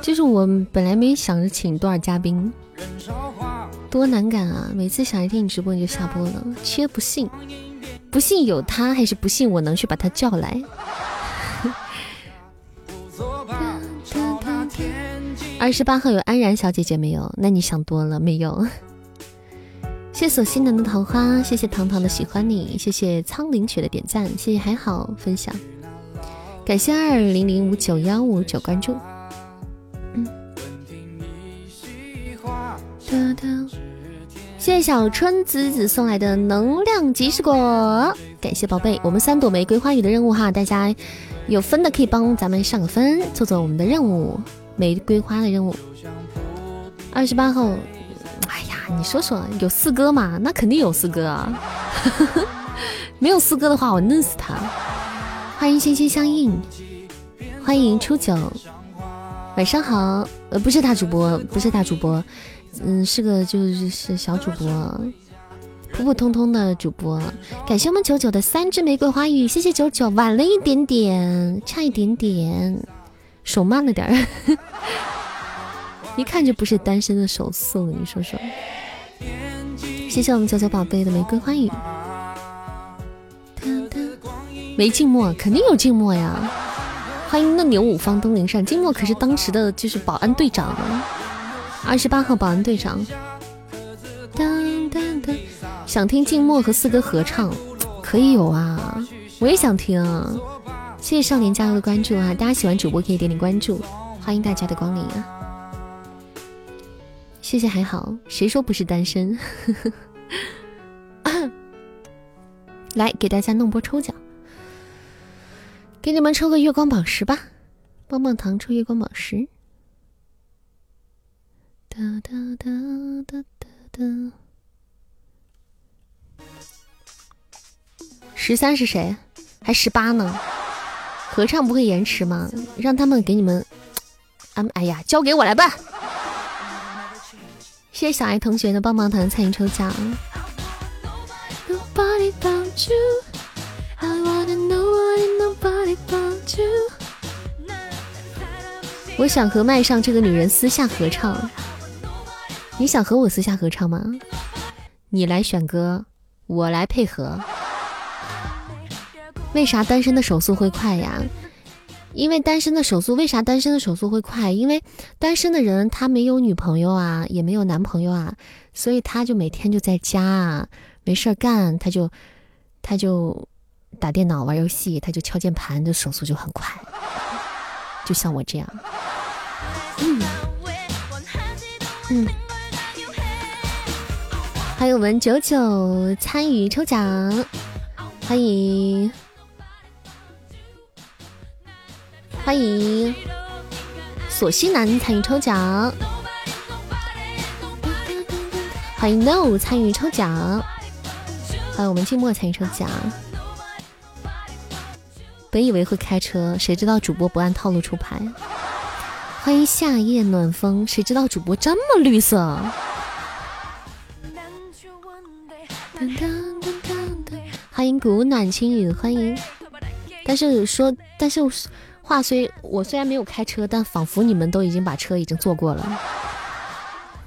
就是我本来没想着请多少嘉宾。多难赶啊！每次想一听你直播你就下播了，缺不信，不信有他还是不信我能去把他叫来？二十八号有安然小姐姐没有？那你想多了，没有。谢 谢索西南的桃花，谢谢糖糖的喜欢你，谢谢苍灵雪的点赞，谢谢还好分享，感谢二零零五九幺五九关注。谢谢谢小春子子送来的能量即时果，感谢宝贝，我们三朵玫瑰花语的任务哈，大家有分的可以帮咱们上个分，做做我们的任务，玫瑰花的任务。二十八号，哎呀，你说说有四哥吗？那肯定有四哥啊，没有四哥的话我弄死他。欢迎心心相印，欢迎初九，晚上好，呃，不是大主播，不是大主播。嗯，是个就是是小主播，普普通通的主播。感谢我们九九的三支玫瑰花语，谢谢九九，晚了一点点，差一点点，手慢了点儿，一看就不是单身的手速，你说说。谢谢我们九九宝贝的玫瑰花语。没静默，肯定有静默呀。欢迎嫩牛五方东陵上，静默可是当时的就是保安队长。二十八号保安队长，想听静默和四哥合唱，可以有啊，我也想听啊。谢谢少年加油的关注啊，大家喜欢主播可以点点关注，欢迎大家的光临啊。谢谢还好，谁说不是单身？来给大家弄波抽奖，给你们抽个月光宝石吧，棒棒糖抽月光宝石。哒哒哒哒哒哒。十三是谁？还十八呢？合唱不会延迟吗？让他们给你们。嗯，哎呀，交给我来办。谢谢小爱同学的棒棒糖参与抽奖。我想和麦上这个女人私下合唱。你想和我私下合唱吗？你来选歌，我来配合。为啥单身的手速会快呀？因为单身的手速，为啥单身的手速会快？因为单身的人他没有女朋友啊，也没有男朋友啊，所以他就每天就在家啊，没事儿干，他就他就打电脑玩游戏，他就敲键盘，的手速就很快，就像我这样。嗯嗯。欢迎我们九九参与抽奖，欢迎欢迎索西南参与抽奖，欢迎 No 参与抽奖，欢迎我们静默参与抽奖。本以为会开车，谁知道主播不按套路出牌。欢迎夏夜暖风，谁知道主播这么绿色。欢迎古暖青雨，欢迎。但是说，但是话虽我虽然没有开车，但仿佛你们都已经把车已经坐过了。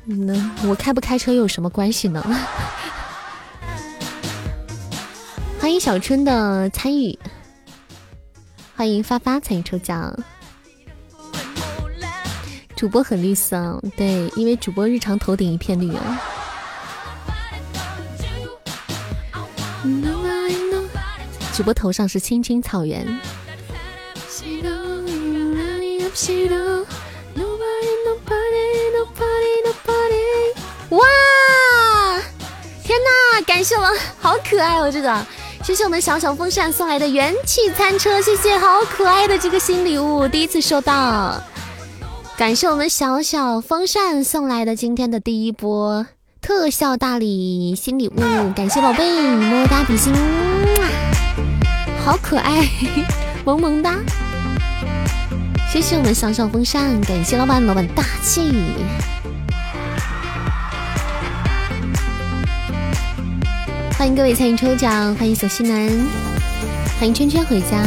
那我开不开车又有什么关系呢？欢迎小春的参与，欢迎发发参与抽奖。主播很绿色，对，因为主播日常头顶一片绿啊。主播头上是青青草原。哇！天哪，感谢我，好可爱哦！这个，谢谢我们小小风扇送来的元气餐车，谢谢，好可爱的这个新礼物，第一次收到。感谢我们小小风扇送来的今天的第一波特效大礼新礼物，感谢宝贝，么么哒比心。好可爱，萌萌哒！谢谢我们小小风扇，感谢老板，老板大气。欢迎各位参与抽奖，欢迎小西南，欢迎圈圈回家。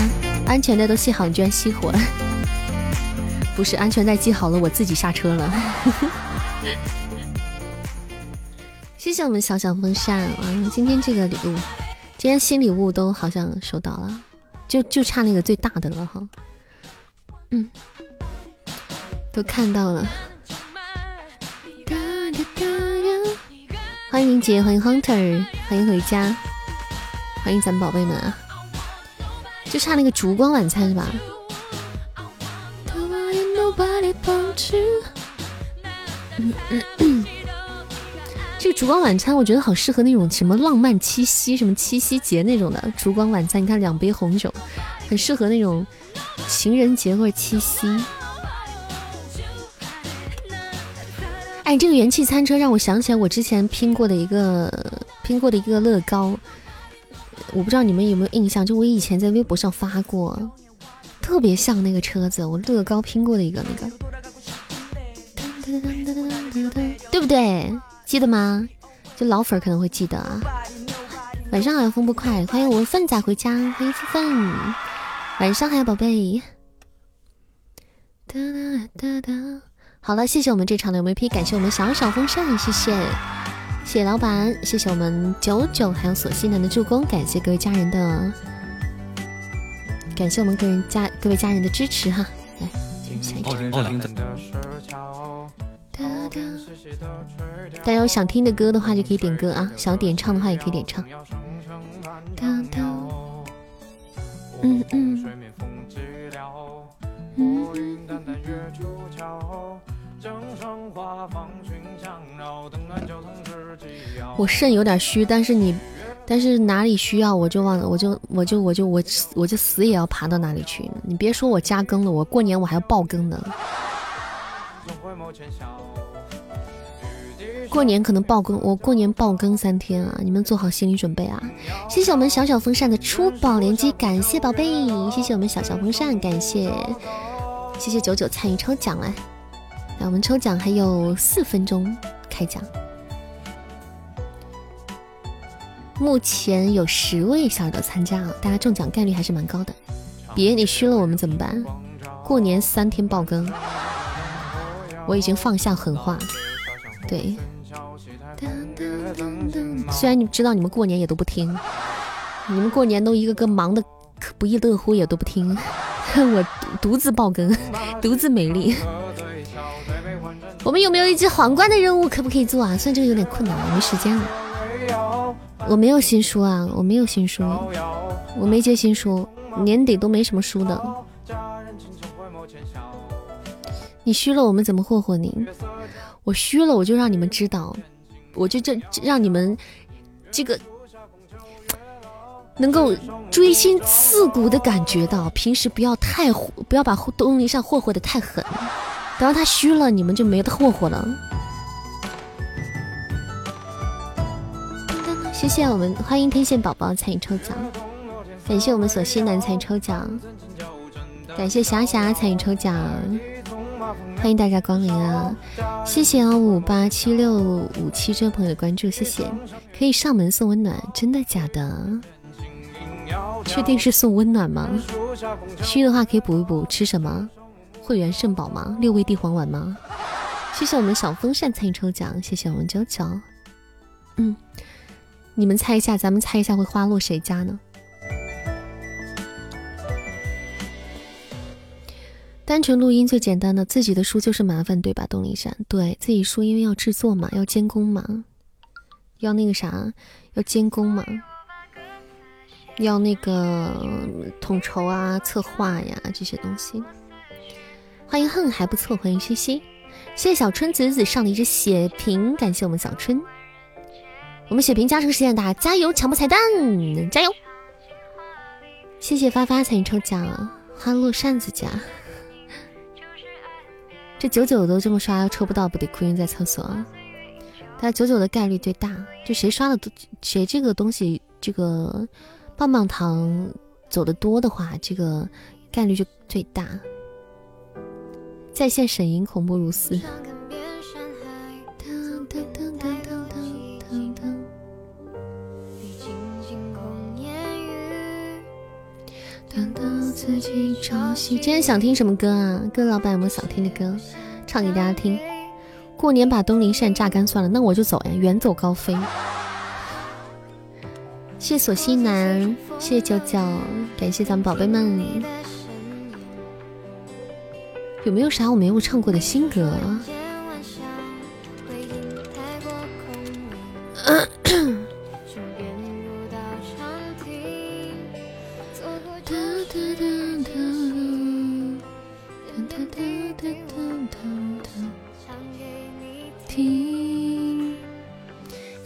安全带都系好，你居然熄火了？不是，安全带系好了，我自己下车了。谢谢我们小小风扇啊！今天这个礼物。今天新礼物都好像收到了，就就差那个最大的了哈。嗯，都看到了。欢迎明姐，欢迎 Hunter，欢迎回家，欢迎咱们宝贝们啊！就差那个烛光晚餐是吧？烛光晚餐，我觉得好适合那种什么浪漫七夕、什么七夕节那种的烛光晚餐。你看两杯红酒，很适合那种情人节或者七夕。哎，这个元气餐车让我想起来我之前拼过的一个拼过的一个乐高，我不知道你们有没有印象？就我以前在微博上发过，特别像那个车子，我乐高拼过的一个那个，对不对？记得吗？就老粉可能会记得啊。晚上好，风不快，欢迎我们粪仔回家，欢迎粪粪。晚上好，宝贝。哒哒哒哒。好了，谢谢我们这场的 MVP，感谢我们小小风扇，谢谢，谢谢老板，谢谢我们九九还有索西南的助攻，感谢各位家人的，感谢我们个人家各位家人的支持哈。来，进入下一场。大家有想听的歌的话，就可以点歌啊！想点唱的话，也可以点唱。嗯嗯。我肾有点虚，但是你，但是哪里需要我就往，我就我就我就我我就死也要爬到哪里去。你别说我加更了，我过年我还要爆更呢。过年可能爆更，我过年爆更三天啊！你们做好心理准备啊！谢谢我们小小风扇的出宝连击，感谢宝贝，谢谢我们小小风扇，感谢谢谢九九参与抽奖来，来我们抽奖还有四分钟开奖，目前有十位小耳朵参加啊，大家中奖概率还是蛮高的。别你虚了我们怎么办？过年三天爆更，我已经放下狠话，对。虽然你知道你们过年也都不听，你们过年都一个个忙的可不亦乐乎，也都不听，我独自爆更，独自美丽。我们有没有一只皇冠的任务？可不可以做啊？虽然这个有点困难，我没时间了。我没有新书啊，我没有新书，我没接新书，年底都没什么书的。你虚了，我们怎么霍霍你？我虚了，我就让你们知道。我就这让你们这个能够锥心刺骨的感觉到，平时不要太不要把东西上霍霍的太狠，等到他虚了，你们就没得霍霍了。谢谢我们欢迎天线宝宝参与抽奖，感谢我们索西南参与抽奖，感谢霞霞参与抽奖。欢迎大家光临啊！谢谢幺五八七六五七这位朋友的关注，谢谢。可以上门送温暖，真的假的？确定是送温暖吗？虚的话可以补一补。吃什么？会员肾宝吗？六味地黄丸吗？谢谢我们小风扇参与抽奖，谢谢我们娇娇。嗯，你们猜一下，咱们猜一下会花落谁家呢？单纯录音最简单的，自己的书就是麻烦，对吧？东林山，对自己书因为要制作嘛，要监工嘛，要那个啥，要监工嘛，要那个统筹啊、策划呀这些东西。欢迎恨还不错，欢迎西西，谢谢小春子子上的一只血瓶，感谢我们小春，我们血瓶加成实现大，加油！抢破彩蛋，加油！谢谢发发参与抽奖，花落扇子家。这九九都这么刷，要抽不到不得哭晕在厕所。但九九的概率最大，就谁刷的多，谁这个东西这个棒棒糖走的多的话，这个概率就最大。在线沈银恐怖如斯。今天想听什么歌啊？各位老板有没有想听的歌，唱给大家听？过年把东林扇榨干算了，那我就走呀，远走高飞。谢谢索西南，谢谢九九，感谢咱们宝贝们。有没有啥我没有唱过的新歌？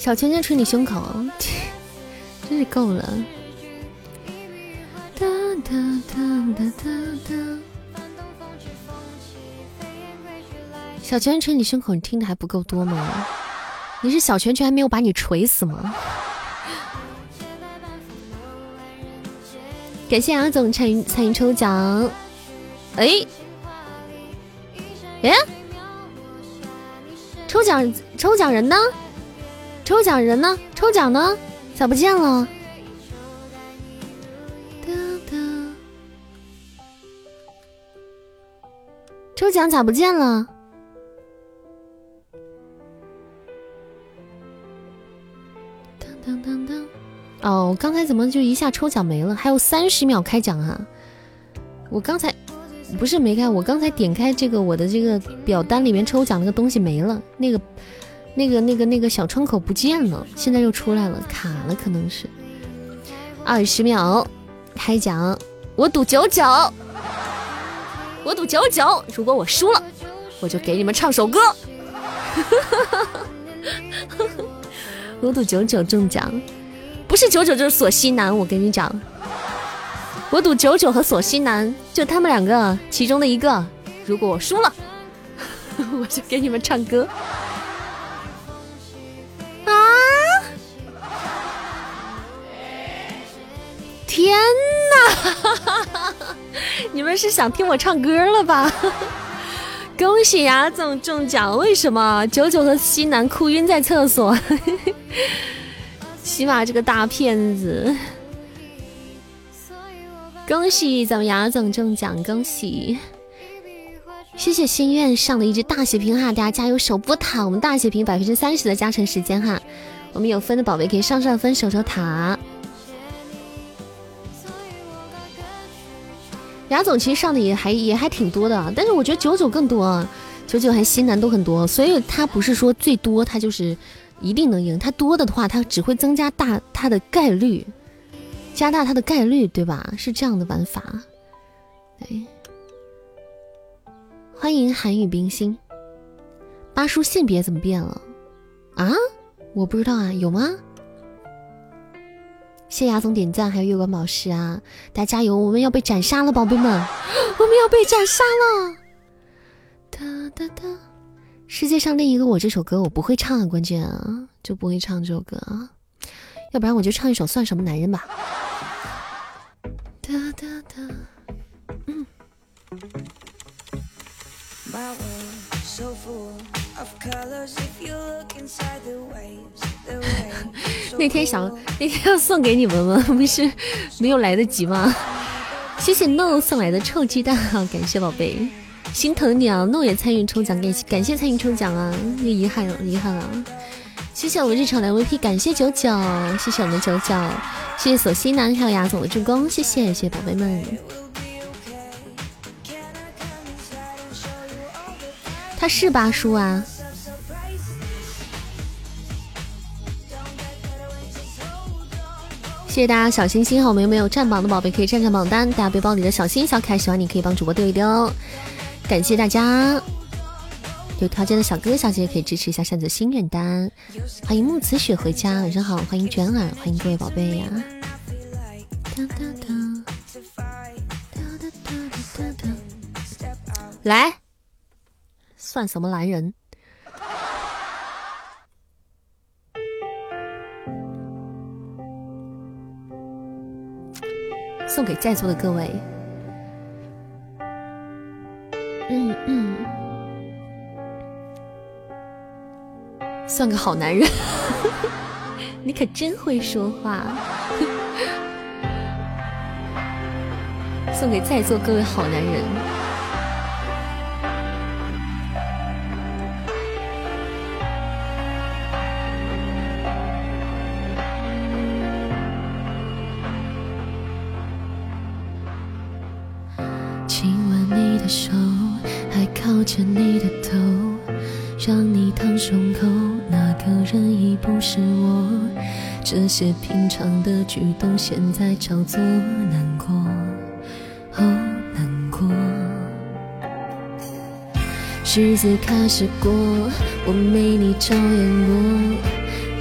小圈圈捶你胸口，真是够了。小圈捶你胸口，你听的还不够多吗？你是小拳拳还没有把你锤死吗？感谢阿总参与参与抽奖。哎，哎，抽奖抽奖人呢？抽奖人呢？抽奖呢？咋不见了？抽奖咋不见了？当当当当！哦，刚才怎么就一下抽奖没了？还有三十秒开奖啊！我刚才不是没开，我刚才点开这个我的这个表单里面抽奖那个东西没了，那个。那个、那个、那个小窗口不见了，现在又出来了，卡了，可能是。二十秒开奖，我赌九九，我赌九九，如果我输了，我就给你们唱首歌。我赌九九中奖，不是九九就是索西南，我跟你讲，我赌九九和索西南，就他们两个其中的一个，如果我输了，我就给你们唱歌。天哪！你们是想听我唱歌了吧？恭喜牙总中奖！为什么九九和西南哭晕在厕所？起码这个大骗子！恭喜咱们牙总中奖！恭喜！谢谢心愿上的一只大血瓶哈，大家加油守波塔！我们大血瓶百分之三十的加成时间哈，我们有分的宝贝可以上上分守守塔。雅总其实上的也还也还挺多的，但是我觉得九九更多，九九还西南都很多，所以他不是说最多他就是一定能赢，他多的话他只会增加大他的概率，加大他的概率，对吧？是这样的玩法。对，欢迎寒雨冰心，八叔性别怎么变了啊？我不知道啊，有吗？谢牙总点赞，还有月光宝石啊！大家加油，我们要被斩杀了，宝贝们，我们要被斩杀了！哒哒哒，世界上另一个我这首歌我不会唱啊，关键啊，就不会唱这首歌啊，要不然我就唱一首《算什么男人》吧。哒哒哒，嗯。那天想那天要送给你们吗？不是没有来得及吗？谢谢 no 送来的臭鸡蛋啊！感谢宝贝，心疼你啊！no 也参与抽奖，感谢感谢参与抽奖啊！又遗憾了遗憾了，谢谢我们日常的 VP，感谢九九，谢谢我们九九，谢谢索西南还有牙总的助攻，谢谢谢谢宝贝们。他是八叔啊。谢谢大家小心心哈，我们有没有占榜的宝贝可以占占榜单？大家背包里的小心小可爱，喜欢你可以帮主播丢一丢，感谢大家。有条件的小哥哥小姐姐可以支持一下扇子心愿单。欢迎木子雪回家，晚上好。欢迎卷耳，欢迎各位宝贝呀。来，算什么男人？送给在座的各位，嗯嗯，算个好男人，你可真会说话。送给在座各位好男人。着你的头，让你烫胸口，那个人已不是我。这些平常的举动，现在叫做难过，哦难过。日子开始过，我没你照样过，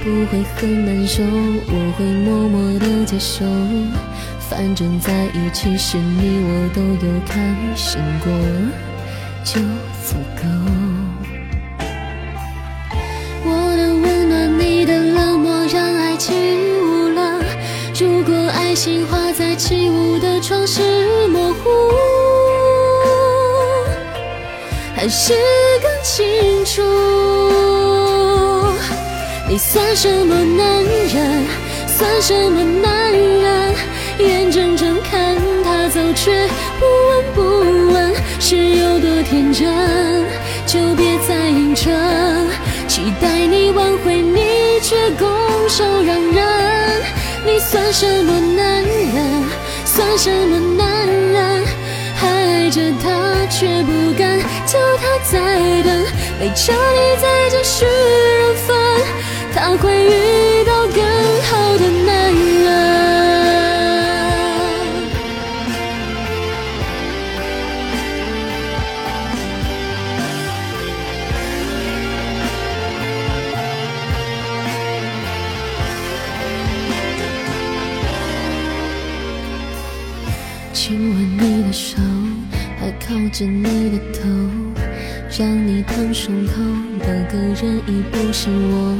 不会很难受，我会默默的接受。反正在一起时，你我都有开心过，就足够。我的温暖，你的冷漠，让爱起雾了。如果爱心画在起雾的窗是模糊，还是更清楚？你算什么男人？算什么男人？眼睁睁看他走，却不闻不问，是有多天真？就别再硬撑，期待你挽回，你却拱手让人。你算什么男人？算什么男人？还爱着他，却不敢叫他再等。没叫你再继续人分，他会遇到更着你的头，让你烫胸口，那个人已不是我。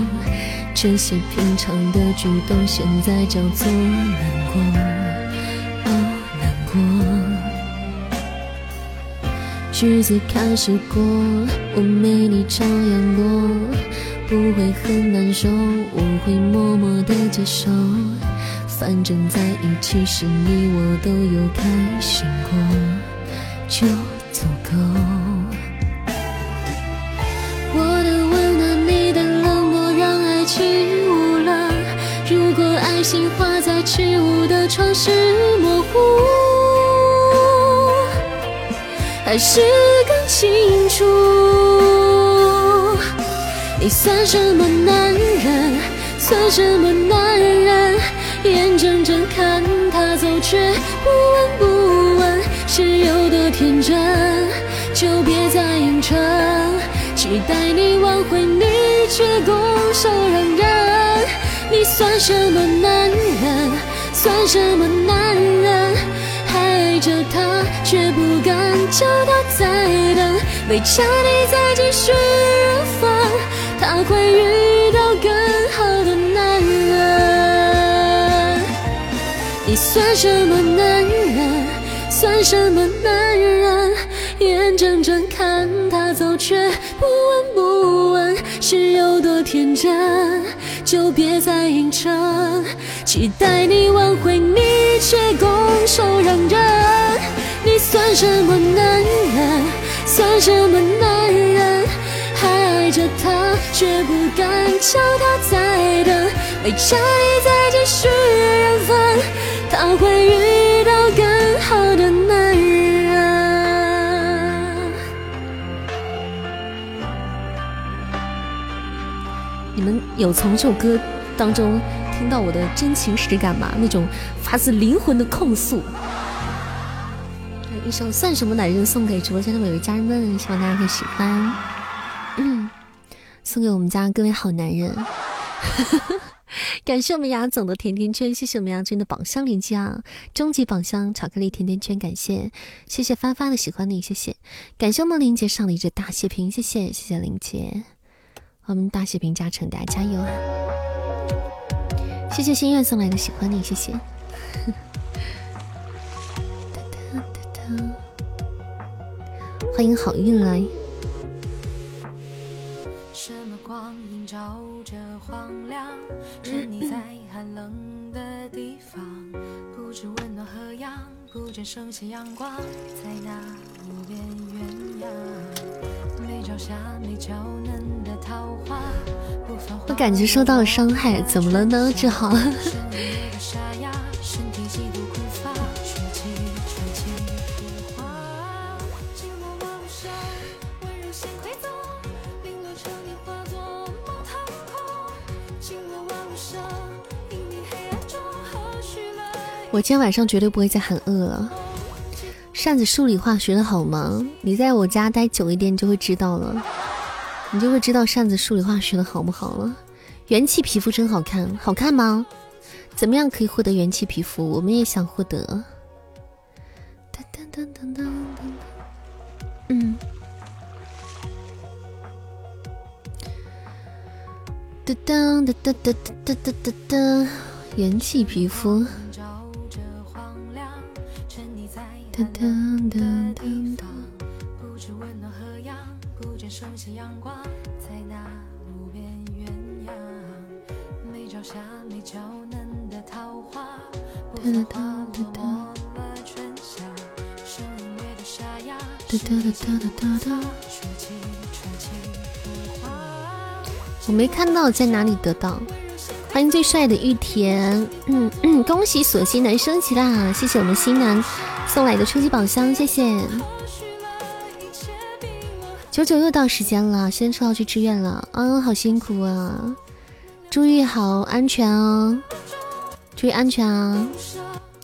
这些平常的举动，现在叫做难过，哦难过。日子开始过，我没你照样过，不会很难受，我会默默的接受。反正在一起时，你我都有开心过。就心画在起雾的窗是模糊，还是更清楚？你算什么男人？算什么男人？眼睁睁看他走，却不闻不问。是有多天真，就别再硬撑。期待你挽回，你却拱手让人。你算什么男人？算什么男人？爱着她，却不敢叫她再等。没差你再继续人分，他会遇到更好的男人。你算什么男人？算什么男人？眼睁睁看她走，却不闻不问。是有多天真，就别再硬撑。期待你挽回，你却拱手让人。你算什么男人？算什么男人？还爱着他，却不敢叫他再等。没差你再继续缘分，他会遇到更好的有从这首歌当中听到我的真情实感吗？那种发自灵魂的控诉。一首《算什么男人》送给直播间的每位家人们，希望大家会喜欢。嗯，送给我们家各位好男人。感谢我们雅总的甜甜圈，谢谢我们雅君的宝箱连接啊！终极宝箱巧克力甜甜圈，感谢谢谢发发的喜欢你，谢谢感谢我们林杰上了一只大血瓶，谢谢谢谢林杰，我们大血瓶加成，大家加油啊！谢谢心愿送来的喜欢你，谢谢。欢迎好运来。不，见升起阳光，在那无边鸳鸯，我感觉受到了伤害，怎么了呢？志豪。我今天晚上绝对不会再喊饿了。扇子数理化学的好吗？你在我家待久一点，你就会知道了，你就会知道扇子数理化学的好不好了。元气皮肤真好看，好看吗？怎么样可以获得元气皮肤？我们也想获得。噔噔噔噔噔噔。嗯。噔噔噔噔噔噔噔噔噔，元气皮肤。哒哒哒哒哒。不知温暖何样，不见升起阳光，在那无边鸳鸯。没朝霞，没娇嫩的桃花，不繁华落寞了春夏。声音乐的沙哑，哒哒哒哒哒哒。吹起吹起浮华。我没看到在哪里得到。欢迎最帅的玉田，嗯嗯，恭喜锁心男升级啦！谢谢我们新男。送来的初级宝箱，谢谢。九九又到时间了，先抽要去志愿了。嗯，好辛苦啊！注意好安全哦，注意安全啊！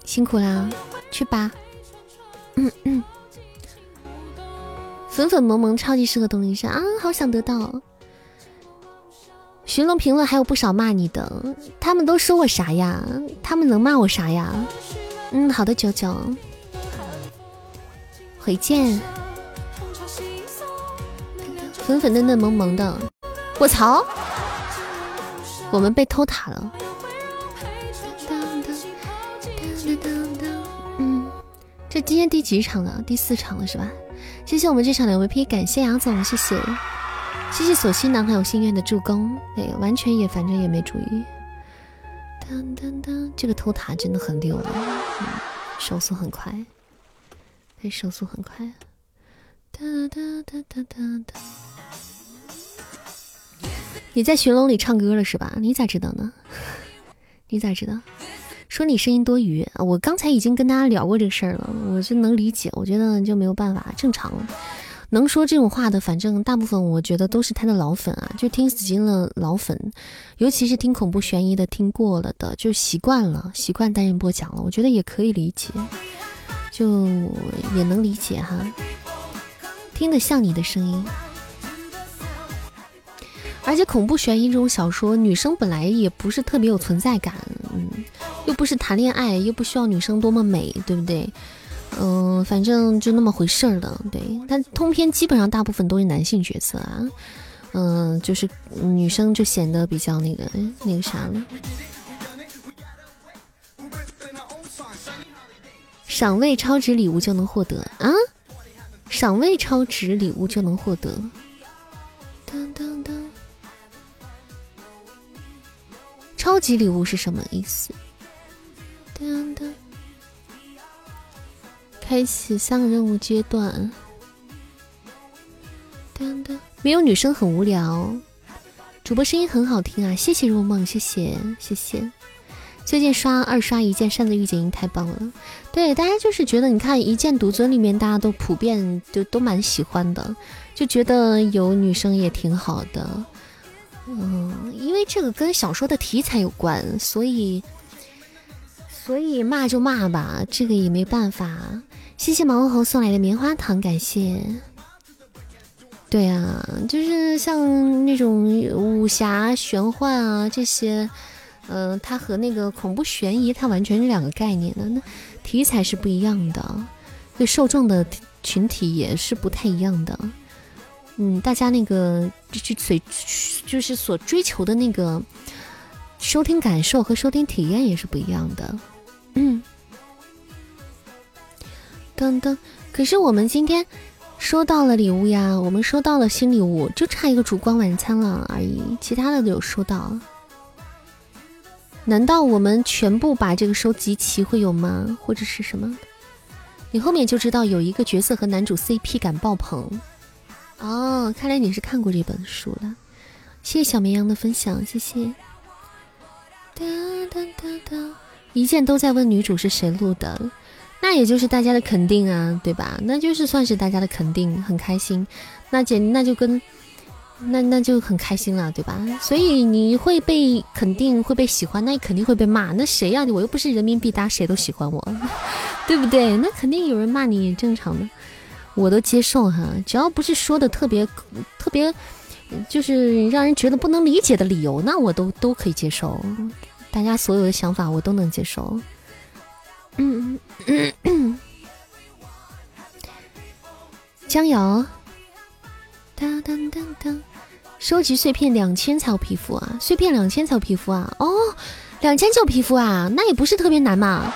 辛苦啦，去吧。嗯嗯。粉粉萌萌，超级适合东林山啊！好想得到。寻龙评论还有不少骂你的，他们都说我啥呀？他们能骂我啥呀？嗯，好的，九九。回见，粉粉嫩嫩萌萌的，我操！我们被偷塔了。嗯，这今天第几场了？第四场了是吧？谢谢我们这场的 VP，感谢杨总，谢谢，谢谢索西男还有心愿的助攻，哎，完全也反正也没注意。当当当，这个偷塔真的很溜，嗯，手速很快。这手速很快。哒哒哒哒哒哒。你在寻龙里唱歌了是吧？你咋知道呢？你咋知道？说你声音多余，我刚才已经跟大家聊过这个事儿了，我就能理解。我觉得就没有办法，正常。能说这种话的，反正大部分我觉得都是他的老粉啊，就听死金了老粉，尤其是听恐怖悬疑的听过了的，就习惯了，习惯单人播讲了，我觉得也可以理解。就也能理解哈，听得像你的声音，而且恐怖悬疑这种小说，女生本来也不是特别有存在感，嗯，又不是谈恋爱，又不需要女生多么美，对不对？嗯，反正就那么回事儿的，对。但通篇基本上大部分都是男性角色啊，嗯，就是女生就显得比较那个那个啥了。赏味超值礼物就能获得啊！赏味超值礼物就能获得。噔噔噔超级礼物是什么意思？当当，开启三个任务阶段。当当，没有女生很无聊。主播声音很好听啊，谢谢入梦，谢谢谢谢。最近刷二刷一剑扇子御姐音太棒了，对大家就是觉得你看一剑独尊里面大家都普遍就都蛮喜欢的，就觉得有女生也挺好的。嗯，因为这个跟小说的题材有关，所以所以骂就骂吧，这个也没办法。谢谢毛猴送来的棉花糖，感谢。对啊，就是像那种武侠、玄幻啊这些，呃，它和那个恐怖悬疑，它完全是两个概念的，那题材是不一样的，对受众的群体也是不太一样的。嗯，大家那个就随就是所追求的那个收听感受和收听体验也是不一样的。嗯，噔噔，可是我们今天。收到了礼物呀，我们收到了新礼物，就差一个烛光晚餐了而已，其他的都有收到。难道我们全部把这个收集齐会有吗？或者是什么？你后面就知道有一个角色和男主 CP 感爆棚。哦，看来你是看过这本书了。谢谢小绵羊的分享，谢谢。哒哒哒哒，一键都在问女主是谁录的。那也就是大家的肯定啊，对吧？那就是算是大家的肯定，很开心。那姐，那就跟那那就很开心了，对吧？所以你会被肯定，会被喜欢，那肯定会被骂。那谁呀？我又不是人民币，大家谁都喜欢我，对不对？那肯定有人骂你，也正常的，我都接受哈。只要不是说的特别特别，就是让人觉得不能理解的理由，那我都都可以接受。大家所有的想法，我都能接受。嗯嗯嗯，江瑶，当当当当，收集碎片两千才有皮肤啊！碎片两千才有皮肤啊！哦，两千就有皮肤啊？那也不是特别难嘛。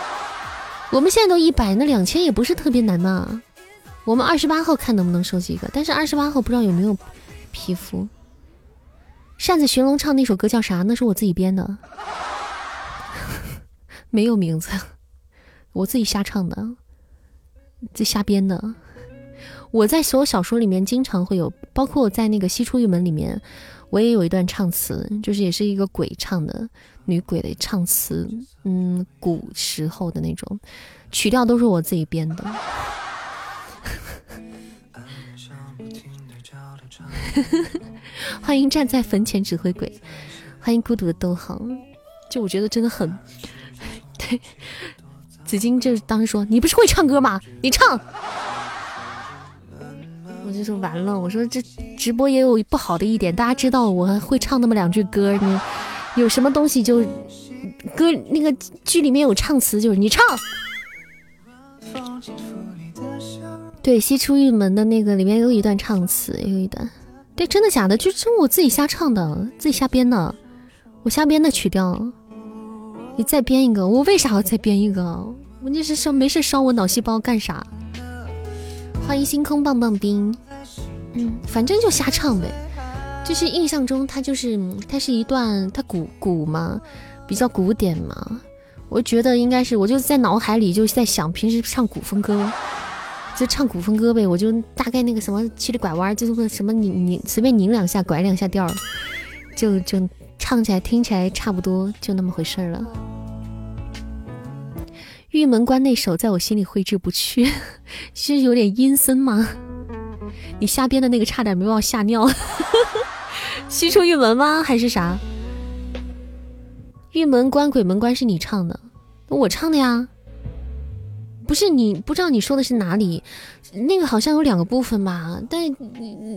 我们现在都一百，那两千也不是特别难嘛。我们二十八号看能不能收集一个，但是二十八号不知道有没有皮肤。扇子寻龙唱那首歌叫啥？那是我自己编的，没有名字。我自己瞎唱的，这瞎编的。我在所有小说里面经常会有，包括在那个《西出玉门》里面，我也有一段唱词，就是也是一个鬼唱的女鬼的唱词，嗯，古时候的那种曲调都是我自己编的。欢迎站在坟前指挥鬼，欢迎孤独的逗号。就我觉得真的很 对。紫金就是当时说：“你不是会唱歌吗？你唱。”我就说完了，我说这直播也有不好的一点，大家知道我会唱那么两句歌，你有什么东西就歌那个剧里面有唱词，就是你唱。对，西出玉门的那个里面有一段唱词，有一段。对，真的假的？就是我自己瞎唱的，自己瞎编的，我瞎编的曲调。你再编一个，我为啥要再编一个？我那是烧没事烧我脑细胞干啥？欢迎星空棒棒冰，嗯，反正就瞎唱呗。就是印象中它就是它是一段它古古嘛，比较古典嘛。我觉得应该是我就在脑海里就在想，平时唱古风歌就唱古风歌呗。我就大概那个什么曲里拐弯，就是什么拧拧随便拧两下，拐两下调，就就。唱起来听起来差不多，就那么回事了。玉门关那首在我心里挥之不去，是有点阴森吗？你瞎编的那个差点没把我吓尿。西出玉门吗？还是啥？玉门关鬼门关是你唱的，我唱的呀。不是你不知道你说的是哪里？那个好像有两个部分吧，但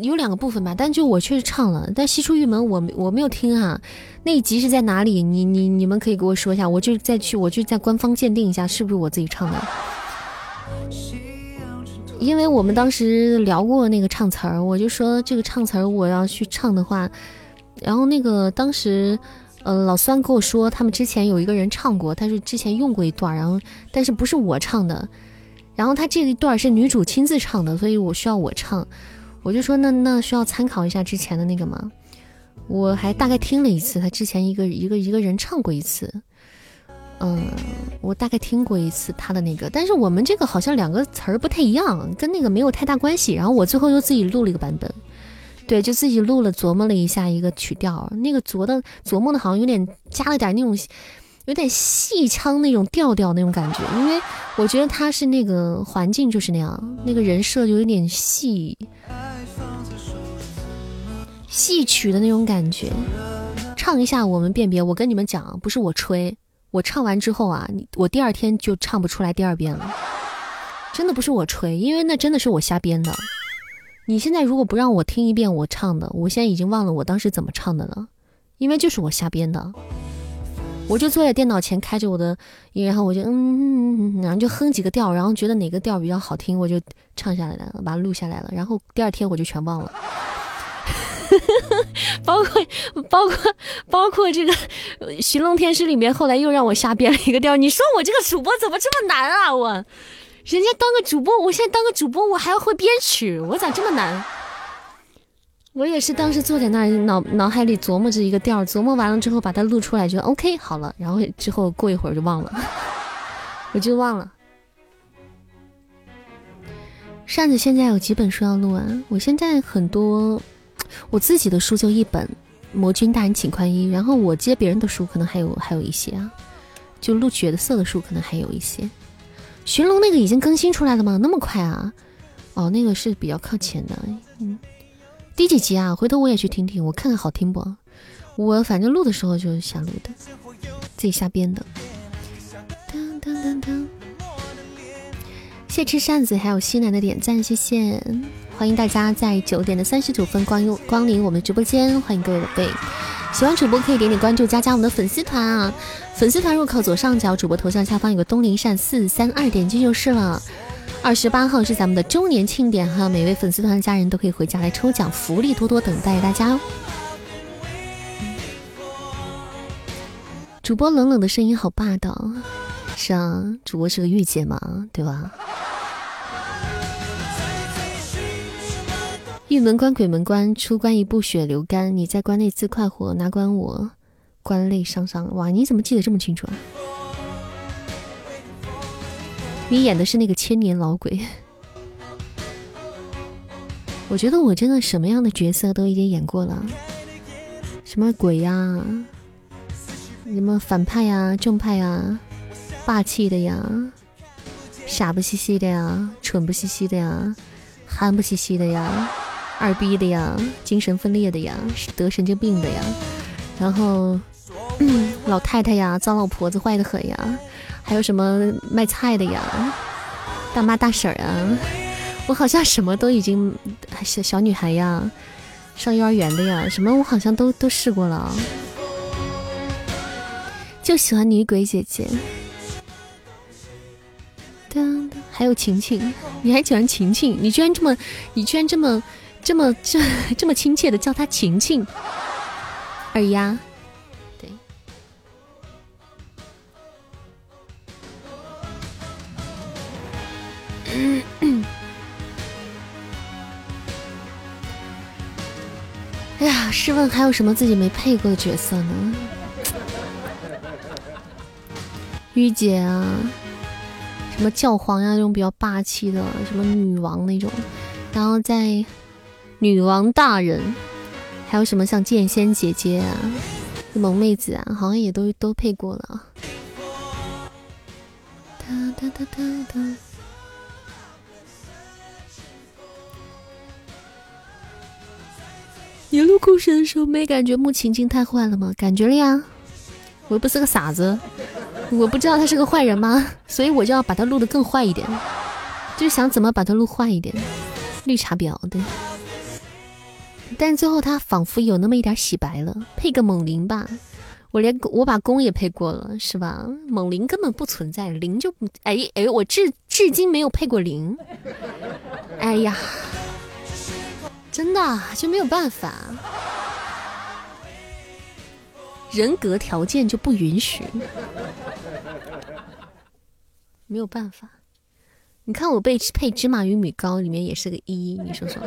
有两个部分吧，但就我确实唱了，但西出玉门我我没有听哈，那一集是在哪里？你你你们可以给我说一下，我就再去我就在官方鉴定一下是不是我自己唱的，因为我们当时聊过那个唱词儿，我就说这个唱词儿我要去唱的话，然后那个当时。呃，老酸跟我说，他们之前有一个人唱过，他是之前用过一段，然后但是不是我唱的，然后他这一段是女主亲自唱的，所以我需要我唱，我就说那那需要参考一下之前的那个吗？我还大概听了一次，他之前一个一个一个人唱过一次，嗯，我大概听过一次他的那个，但是我们这个好像两个词儿不太一样，跟那个没有太大关系。然后我最后又自己录了一个版本，对，就自己录了琢磨了一下一个曲调，那个琢的琢磨的好像有点加了点那种有点戏腔那种调调那种感觉，因为我觉得他是那个环境就是那样，那个人设就有点戏。戏曲的那种感觉，唱一下我们辨别。我跟你们讲，不是我吹，我唱完之后啊，我第二天就唱不出来第二遍了。真的不是我吹，因为那真的是我瞎编的。你现在如果不让我听一遍我唱的，我现在已经忘了我当时怎么唱的了，因为就是我瞎编的。我就坐在电脑前开着我的，然后我就嗯，然后就哼几个调，然后觉得哪个调比较好听，我就唱下来了，把它录下来了。然后第二天我就全忘了。包括包括包括这个《寻龙天师》里面，后来又让我瞎编了一个调。你说我这个主播怎么这么难啊？我，人家当个主播，我现在当个主播，我还要会编曲，我咋这么难？我也是当时坐在那儿，脑脑海里琢磨着一个调，琢磨完了之后把它录出来，就 OK 好了。然后之后过一会儿就忘了，我就忘了。扇子现在有几本书要录啊？我现在很多。我自己的书就一本《魔君大人请宽衣》，然后我接别人的书可能还有还有一些啊，就录角色的书可能还有一些。寻龙那个已经更新出来了吗？那么快啊？哦，那个是比较靠前的。嗯，第几集啊？回头我也去听听，我看看好听不？我反正录的时候就是瞎录的，自己瞎编的。当当当当。谢吃扇子还有西南的点赞，谢谢。欢迎大家在九点的三十九分光临光临我们直播间，欢迎各位宝贝。喜欢主播可以点点关注，加加我们的粉丝团啊！粉丝团入口左上角主播头像下方有个东林扇四三二，点击就是了。二十八号是咱们的周年庆典哈，每位粉丝团的家人都可以回家来抽奖，福利多多等待大家哦。主播冷冷的声音好霸道，是啊，主播是个御姐嘛，对吧？玉门关，鬼门关，出关一步血流干。你在关内自快活，哪管我关内伤伤。哇，你怎么记得这么清楚啊？你演的是那个千年老鬼。我觉得我真的什么样的角色都已经演过了，什么鬼呀，什么反派呀，正派呀，霸气的呀，傻不兮兮的呀，蠢不兮兮的呀，憨不兮兮的呀。二逼的呀，精神分裂的呀，得神经病的呀，然后老太太呀，糟老婆子坏的很呀，还有什么卖菜的呀，大妈大婶儿啊，我好像什么都已经小小女孩呀，上幼儿园的呀，什么我好像都都试过了，就喜欢女鬼姐姐。还有晴晴，你还喜欢晴晴？你居然这么，你居然这么。这么这 这么亲切的叫她晴晴，二丫，对。哎呀，试问还有什么自己没配过的角色呢？御姐啊，什么教皇呀，那种比较霸气的，什么女王那种，然后再。女王大人，还有什么像剑仙姐姐啊、萌妹子啊，好像也都都配过了啊。哒哒哒哒哒。你录故事的时候没感觉穆晴晴太坏了吗？感觉了呀，我又不是个傻子，我不知道他是个坏人吗？所以我就要把他录的更坏一点，就是想怎么把他录坏一点。绿茶婊，对。但最后他仿佛有那么一点洗白了，配个猛灵吧，我连我把弓也配过了，是吧？猛灵根本不存在，灵就不哎哎，我至至今没有配过灵，哎呀，真的就没有办法，人格条件就不允许，没有办法。你看我被配芝麻鱼米糕里面也是个一，你说说。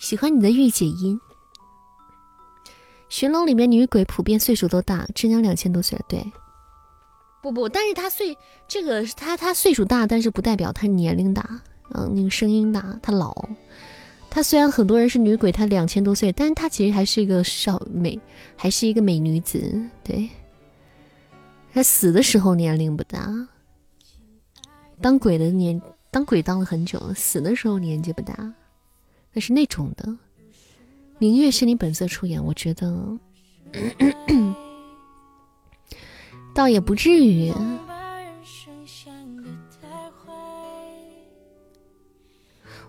喜欢你的御姐音，寻龙里面女鬼普遍岁数都大，真娘两千多岁了。对，不不，但是她岁这个她她岁数大，但是不代表她年龄大，嗯，那个声音大，她老。她虽然很多人是女鬼，她两千多岁，但是她其实还是一个少美，还是一个美女子。对，她死的时候年龄不大，当鬼的年当鬼当了很久了，死的时候年纪不大，那是那种的。明月是你本色出演，我觉得倒也不至于。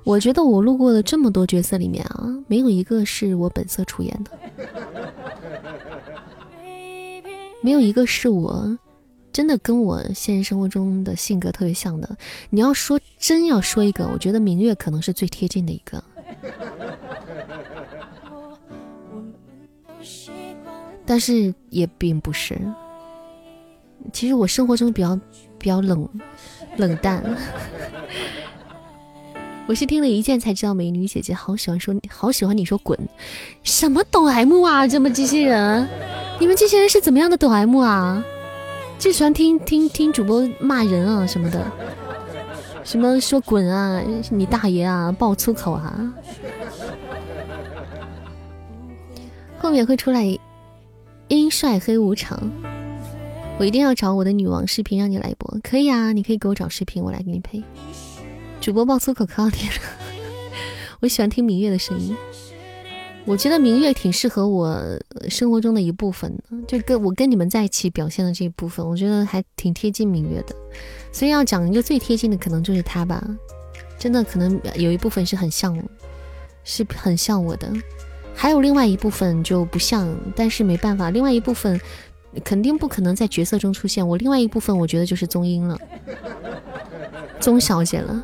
我觉得我录过的这么多角色里面啊，没有一个是我本色出演的，没有一个是我真的跟我现实生活中的性格特别像的。你要说真要说一个，我觉得明月可能是最贴近的一个。但是也并不是，其实我生活中比较比较冷冷淡。我是听了一件才知道，美女姐姐好喜欢说，好喜欢你说滚，什么抖 M 啊？这么机器人，你们这些人是怎么样的抖 M 啊？就喜欢听听听主播骂人啊什么的，什么说滚啊，你大爷啊，爆粗口啊，后面会出来。阴帅黑无常，我一定要找我的女王视频让你来播，可以啊，你可以给我找视频，我来给你配。主播爆粗口可好听了，我喜欢听明月的声音，我觉得明月挺适合我生活中的一部分的，就跟我跟你们在一起表现的这一部分，我觉得还挺贴近明月的。所以要讲一个最贴近的，可能就是他吧，真的可能有一部分是很像，是很像我的。还有另外一部分就不像，但是没办法，另外一部分肯定不可能在角色中出现。我另外一部分，我觉得就是宗英了，宗小姐了，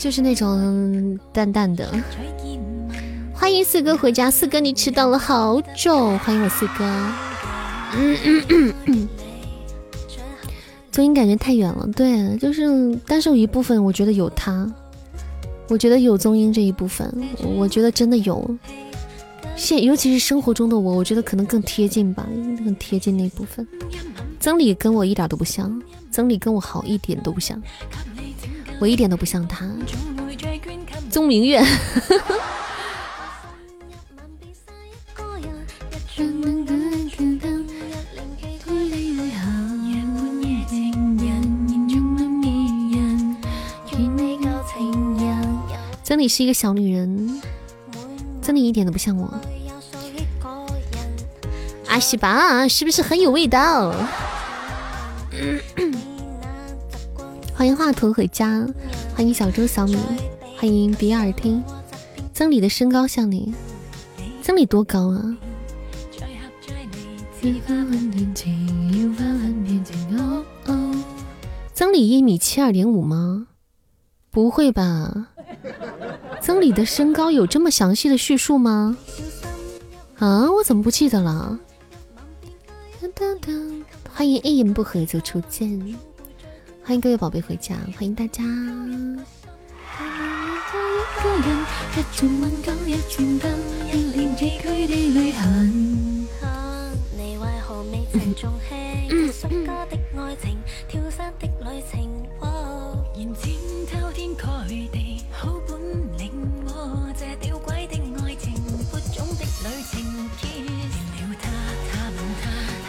就是那种淡淡的。欢迎四哥回家，四哥你迟到了好久，欢迎我四哥。嗯嗯嗯嗯，宗英感觉太远了，对，就是，但是有一部分我觉得有他。我觉得有宗英这一部分，我觉得真的有。现尤其是生活中的我，我觉得可能更贴近吧，更贴近那部分。曾理跟我一点都不像，曾理跟我好一点都不像，我一点都不像他。宗明月。真理是一个小女人，真理一点都不像我。阿西吧，是不是很有味道？欢迎华佗回家，欢迎小猪小米，欢迎比尔听。曾理的身高像你，曾理多高啊？曾理一米七二点五吗？不会吧？曾理的身高有这么详细的叙述吗？啊，我怎么不记得了？欢迎一言不合就出剑，欢迎各位宝贝回家，欢迎大家。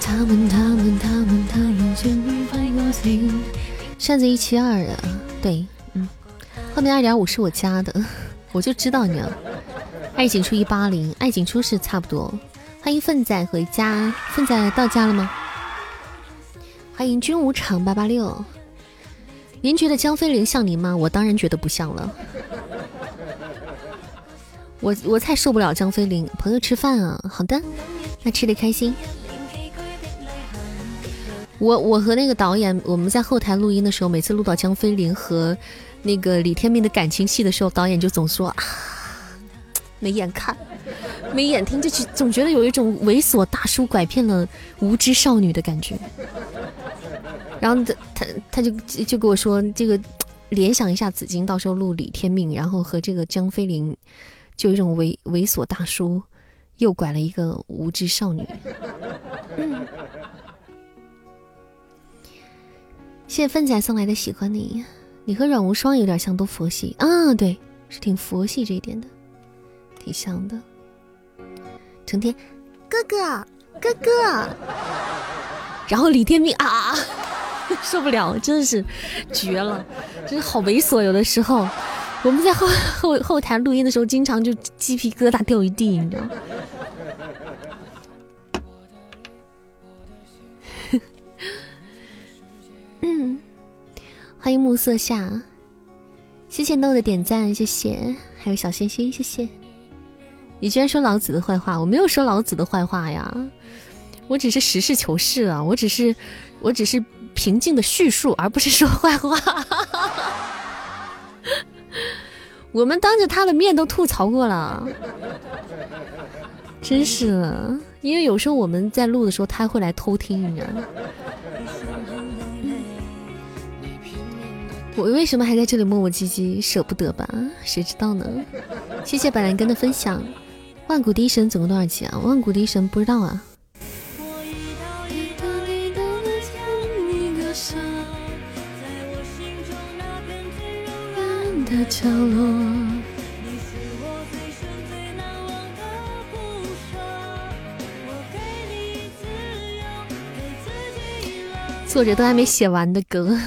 他们他们他们他们全部快过情。扇子一七二啊，对，嗯，后面二点五是我加的，我就知道你啊。爱景初一八零，爱景初是差不多。欢迎奋仔回家，奋仔到家了吗？欢迎军武场八八六。您觉得江飞林像您吗？我当然觉得不像了。我我太受不了江飞林。朋友吃饭啊，好的，那吃的开心。我我和那个导演，我们在后台录音的时候，每次录到江飞林和那个李天命的感情戏的时候，导演就总说啊，没眼看，没眼听，就总觉得有一种猥琐大叔拐骗了无知少女的感觉。然后他他他就就跟我说，这个联想一下紫金，到时候录李天命，然后和这个江飞林，就有一种猥猥琐大叔诱拐了一个无知少女。嗯 谢谢粪仔送来的喜欢你，你和阮无双有点像，都佛系啊，对，是挺佛系这一点的，挺像的。成天，哥哥，哥哥，然后李天命啊，受不了，真的是绝了，真是好猥琐。有的时候，我们在后后后台录音的时候，经常就鸡皮疙瘩掉一地，你知道吗。嗯，欢迎暮色下，谢谢豆的点赞，谢谢，还有小心心，谢谢。你居然说老子的坏话，我没有说老子的坏话呀，我只是实事求是啊，我只是，我只是平静的叙述，而不是说坏话。我们当着他的面都吐槽过了，真是的，因为有时候我们在录的时候，他会来偷听，你知道吗？我为什么还在这里磨磨唧唧，舍不得吧？谁知道呢？谢谢板蓝根的分享。万古第一神总共多少级啊？万古第一神不知道啊。作者都还没写完的歌。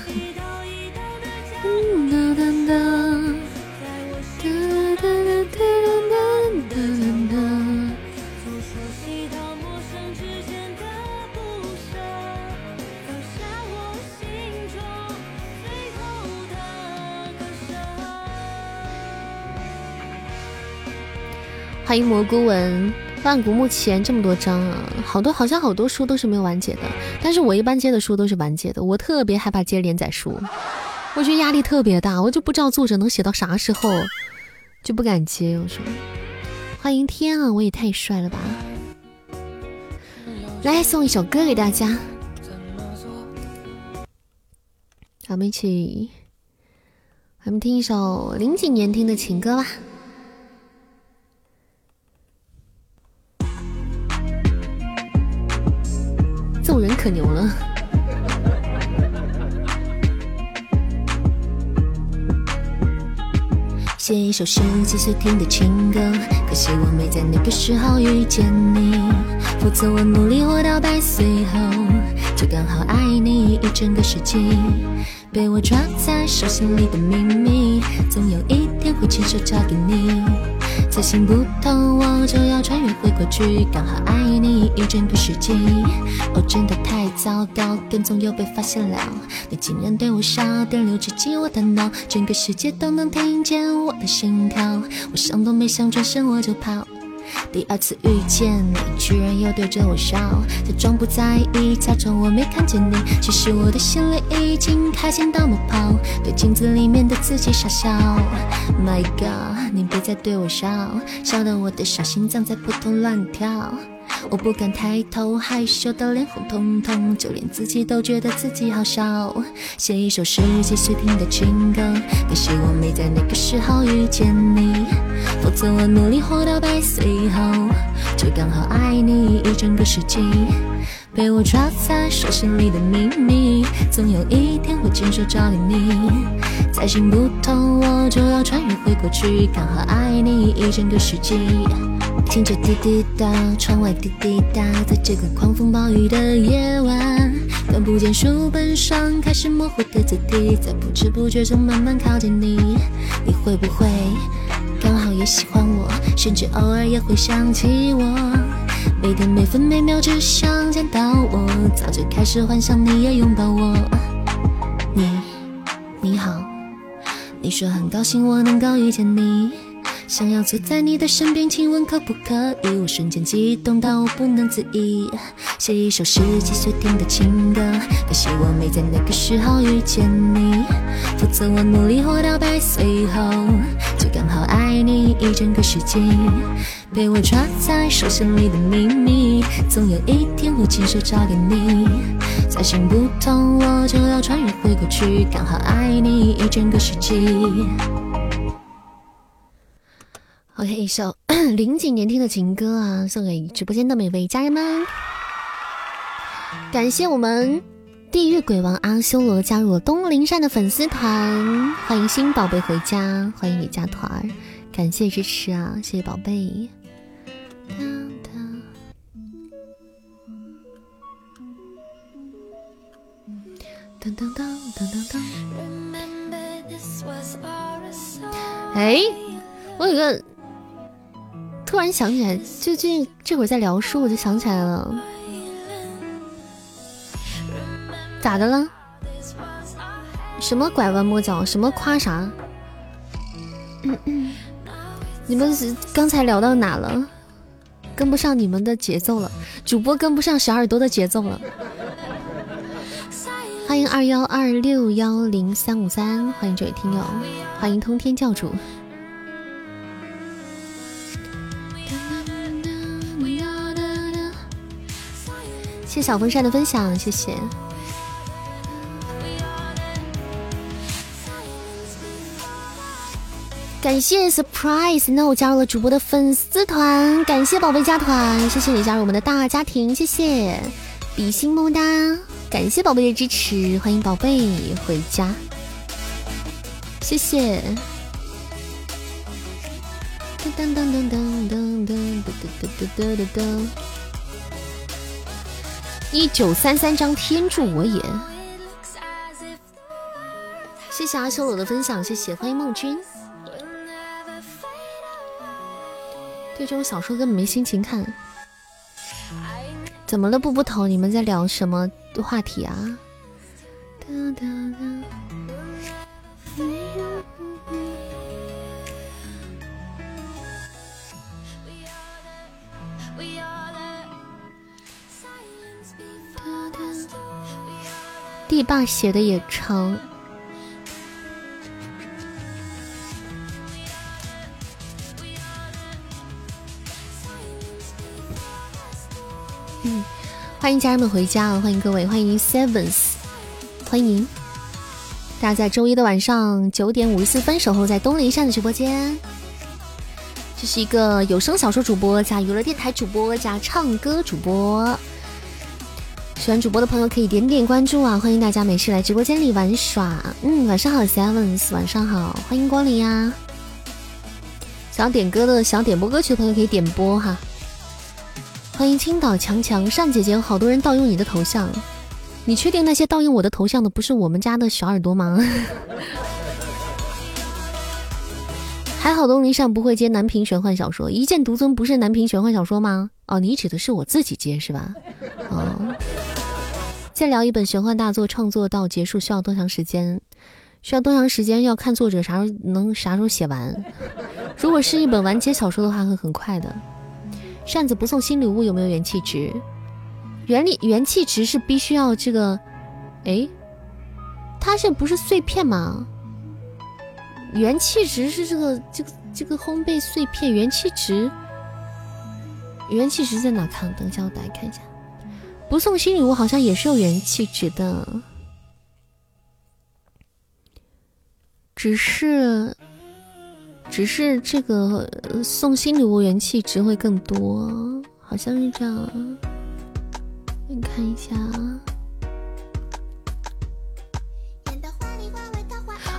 欢迎蘑菇文，万古目前这么多章啊，好多好像好多书都是没有完结的，但是我一般接的书都是完结的，我特别害怕接连载书，我觉得压力特别大，我就不知道作者能写到啥时候，就不敢接。我说，欢迎天啊，我也太帅了吧！来送一首歌给大家，咱们一起，咱们听一首零几年听的情歌吧。揍人可牛了！写一首十几岁听的情歌，可惜我没在那个时候遇见你。否则我努力活到百岁后，就刚好爱你一整个世纪。被我抓在手心里的秘密，总有一天会亲手交给你。再行不通，我就要穿越回过去，刚好爱你一整个世纪。哦，真的太糟糕，跟踪又被发现了，你竟然对我笑，电流直击我的脑，整个世界都能听见我的心跳。我想都没想，转身我就跑。第二次遇见你，居然又对着我笑，假装不在意，假装我没看见你。其实我的心里已经开心到冒泡，对镜子里面的自己傻笑。My God，你别再对我笑，笑得我的小心脏在扑通乱跳。我不敢抬头，害羞到脸红彤彤，就连自己都觉得自己好笑。写一首十几岁听的情歌，可惜我没在那个时候遇见你，否则我努力活到百岁后，就刚好爱你一整个世纪。被我抓在手心里的秘密，总有一天会亲手交给你。再行不通，我就要穿越回过去，刚好爱你一整个世纪。听着滴滴答，窗外滴滴答，在这个狂风暴雨的夜晚，看不见书本上开始模糊的字体，在不知不觉中慢慢靠近你。你会不会刚好也喜欢我，甚至偶尔也会想起我？每天每分每秒只想见到我，早就开始幻想你也拥抱我。你你好，你说很高兴我能够遇见你。想要坐在你的身边亲吻，可不可以？我瞬间激动到我不能自已，写一首十几岁听的情歌。可惜我没在那个时候遇见你，否则我努力活到百岁后，就刚好爱你一整个世纪。被我抓在手心里的秘密，总有一天会亲手交给你。再行不通，我就要穿越回过去，刚好爱你一整个世纪。好 OK，一首 零几年听的情歌啊，送给直播间的每位家人们。感谢我们地狱鬼王阿修罗加入了东林善的粉丝团，欢迎新宝贝回家，欢迎你加团，感谢支持啊，谢谢宝贝。噔噔噔噔噔噔。哎，我有个突然想起来，最近这会儿在聊书，我就想起来了。咋的了？什么拐弯抹角？什么夸啥？你们刚才聊到哪了？跟不上你们的节奏了，主播跟不上小耳朵的节奏了。欢迎二幺二六幺零三五三，欢迎这位听友，欢迎通天教主，谢小风扇的分享，谢谢，感谢 surprise no 加入了主播的粉丝团，感谢宝贝加团，谢谢你加入我们的大家庭，谢谢，比心么么哒。感谢宝贝的支持，欢迎宝贝回家，谢谢。噔噔噔噔噔噔噔噔噔噔噔。一九三三张天助我也，谢谢阿修罗的分享，谢谢，欢迎梦君。对这种小说根本没心情看。怎么了，步步头？你们在聊什么话题啊？地霸写的也长。嗯，欢迎家人们回家啊！欢迎各位，欢迎 Sevens，欢迎大家在周一的晚上九点五十四分守候在东林山的直播间。这是一个有声小说主播加娱乐电台主播加唱歌主播，喜欢主播的朋友可以点点关注啊！欢迎大家没事来直播间里玩耍。嗯，晚上好，Sevens，晚上好，欢迎光临呀！想要点歌的，想要点播歌曲的朋友可以点播哈。欢迎青岛强强善姐姐，有好多人盗用你的头像，你确定那些盗用我的头像的不是我们家的小耳朵吗？还好东林善不会接南屏玄幻小说，一剑独尊不是南屏玄幻小说吗？哦，你指的是我自己接是吧？哦，再聊一本玄幻大作，创作到结束需要多长时间？需要多长时间？要看作者啥时候能啥时候写完。如果是一本完结小说的话，会很快的。扇子不送新礼物有没有元气值？元力元气值是必须要这个，哎，它这不是碎片吗？元气值是这个这个这个烘焙碎片元气值，元气值在哪看？等一下我打开看一下。不送新礼物好像也是有元气值的，只是。只是这个送新礼物元气值会更多，好像是这样。你看一下啊，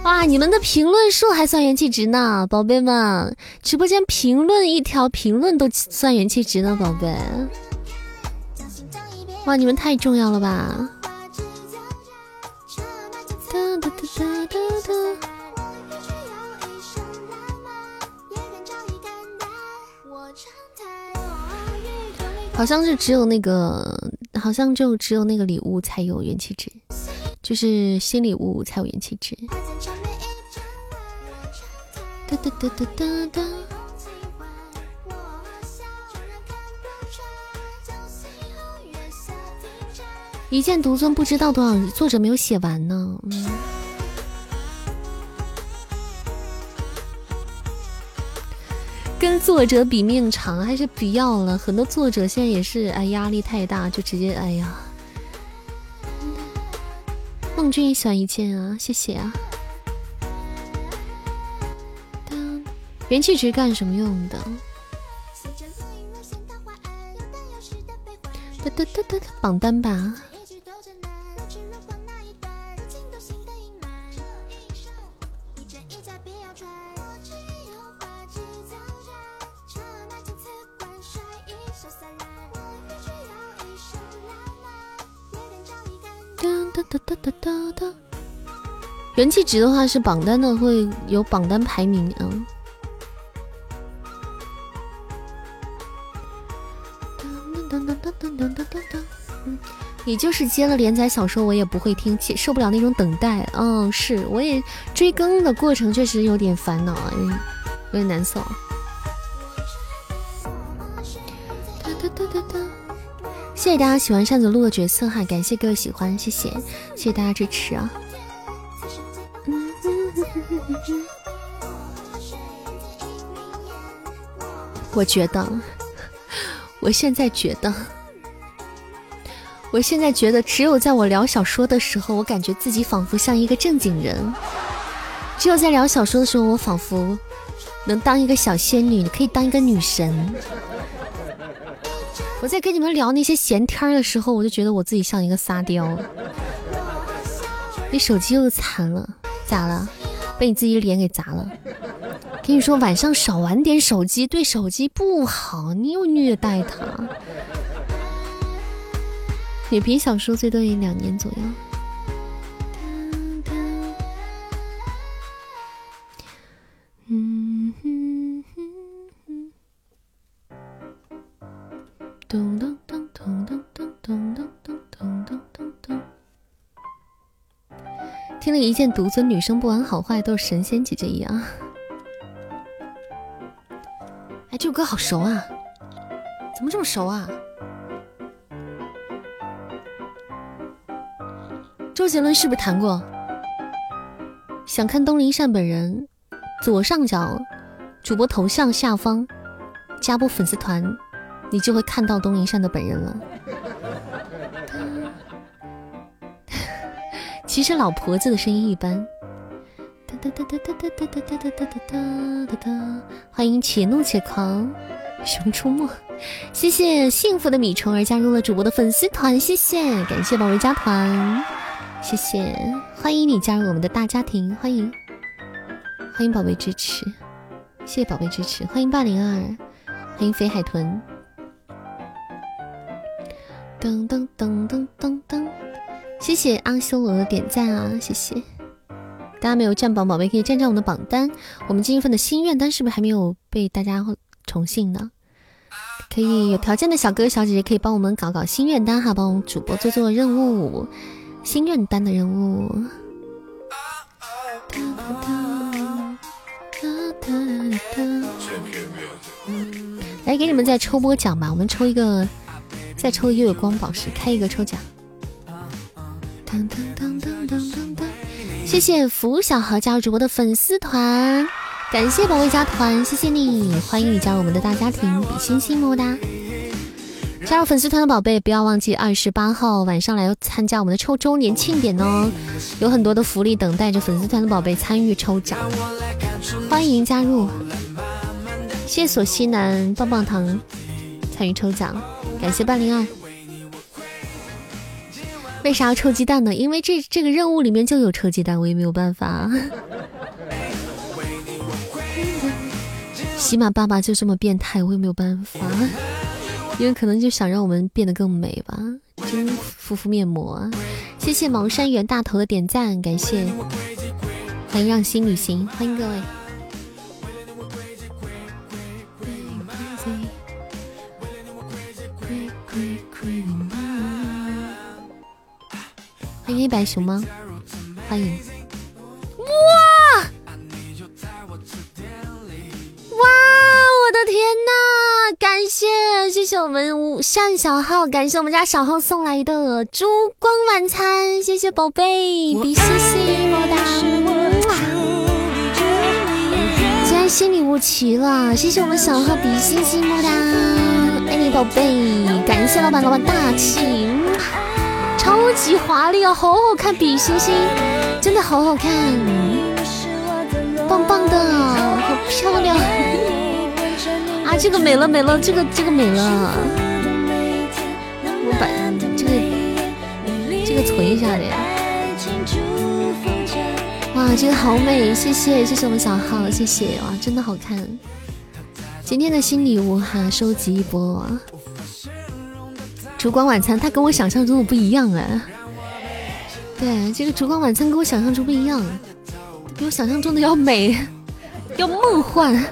哇，你们的评论数还算元气值呢，宝贝们！直播间评论一条评论都算元气值呢，宝贝。哇，你们太重要了吧！好像是只有那个，好像就只有那个礼物才有元气值，就是新礼物才有元气值。哒哒哒哒哒哒。一剑独尊不知道多少，作者没有写完呢。跟作者比命长还是不要了？很多作者现在也是哎，压力太大，就直接哎呀。梦君也喜欢一件啊，谢谢啊。元气值干什么用的？哒哒哒哒，榜单吧。元气值的话是榜单的，会有榜单排名啊。你就是接了连载小说，我也不会听，受不了那种等待。嗯，是，我也追更的过程确实有点烦恼啊，有点有点难受。谢谢大家喜欢扇子鹿的角色哈，感谢各位喜欢，谢谢，谢谢大家支持啊。我觉得，我现在觉得。我现在觉得，只有在我聊小说的时候，我感觉自己仿佛像一个正经人；只有在聊小说的时候，我仿佛能当一个小仙女，可以当一个女神。我在跟你们聊那些闲天的时候，我就觉得我自己像一个沙雕。你手机又残了，咋了？被你自己脸给砸了。跟你说，晚上少玩点手机，对手机不好。你又虐待他。女频小说最多也两年左右。嗯哼哼咚咚咚咚咚咚咚咚咚咚咚咚。听了一件独尊，女生不管好坏都是神仙姐姐一样。这首歌好熟啊，怎么这么熟啊？周杰伦是不是弹过？想看东林善本人，左上角主播头像下方加播粉丝团，你就会看到东林善的本人了。其实老婆子的声音一般。哒哒哒哒哒哒哒哒哒哒哒哒哒！欢迎且怒且狂，熊出没。谢谢幸福的米虫儿加入了主播的粉丝团，谢谢，感谢宝贝加团。谢谢，欢迎你加入我们的大家庭，欢迎，欢迎宝贝支持，谢谢宝贝支持，欢迎八零二，欢迎肥海豚，噔噔噔噔噔噔，谢谢阿修罗的点赞啊，谢谢，大家没有占榜宝贝可以占占我们的榜单，我们今日份的心愿单是不是还没有被大家宠幸呢？可以有条件的小哥哥小姐姐可以帮我们搞搞心愿单哈，帮我们主播做做任务。心愿单的任务，来给你们再抽波奖吧，我们抽一个，再抽一个月光宝石，开一个抽奖。谢谢福小何加入主播的粉丝团，感谢宝贝加团，谢谢你，欢迎你加入我们的大家庭，比心心么么哒。加入粉丝团的宝贝，不要忘记二十八号晚上来参加我们的抽周年庆典哦，有很多的福利等待着粉丝团的宝贝参与抽奖，欢迎加入！谢谢索西南棒棒糖参与抽奖，感谢八零二。为啥要抽鸡蛋呢？因为这这个任务里面就有抽鸡蛋，我也没有办法。喜马爸爸就这么变态，我也没有办法。因为可能就想让我们变得更美吧，真敷敷面膜。谢谢茅山袁大头的点赞，感谢，欢迎让心旅行，欢迎各位，欢迎白熊猫，欢迎，哇，哇，我的天呐！感谢谢谢我们单小号，感谢我们家小号送来的烛光晚餐，谢谢宝贝，比心心么么哒！竟然新礼物齐了，谢谢我们小号比心心么么哒，爱你宝贝，感谢老板老板大气，超级华丽啊，好好看，比心心真的好好看，棒棒的，好漂亮。啊，这个美了美了，这个这个美了。我把这个这个存一下的。哇，这个好美，谢谢谢谢我们小号，谢谢哇，真的好看。今天的新礼物哈，收集一波。烛光晚餐，它跟我想象中的不一样哎。对，这个烛光晚餐跟我想象中不一样，比我想象中的要美，要梦幻。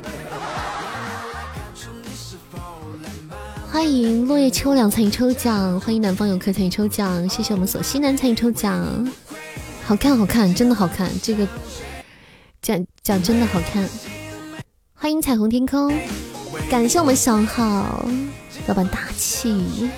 欢迎落叶秋凉参与抽奖，欢迎南方游客参与抽奖，谢谢我们索西南参与抽奖。好看，好看，真的好看，这个讲讲真的好看。欢迎彩虹天空，感谢我们小号老板大气。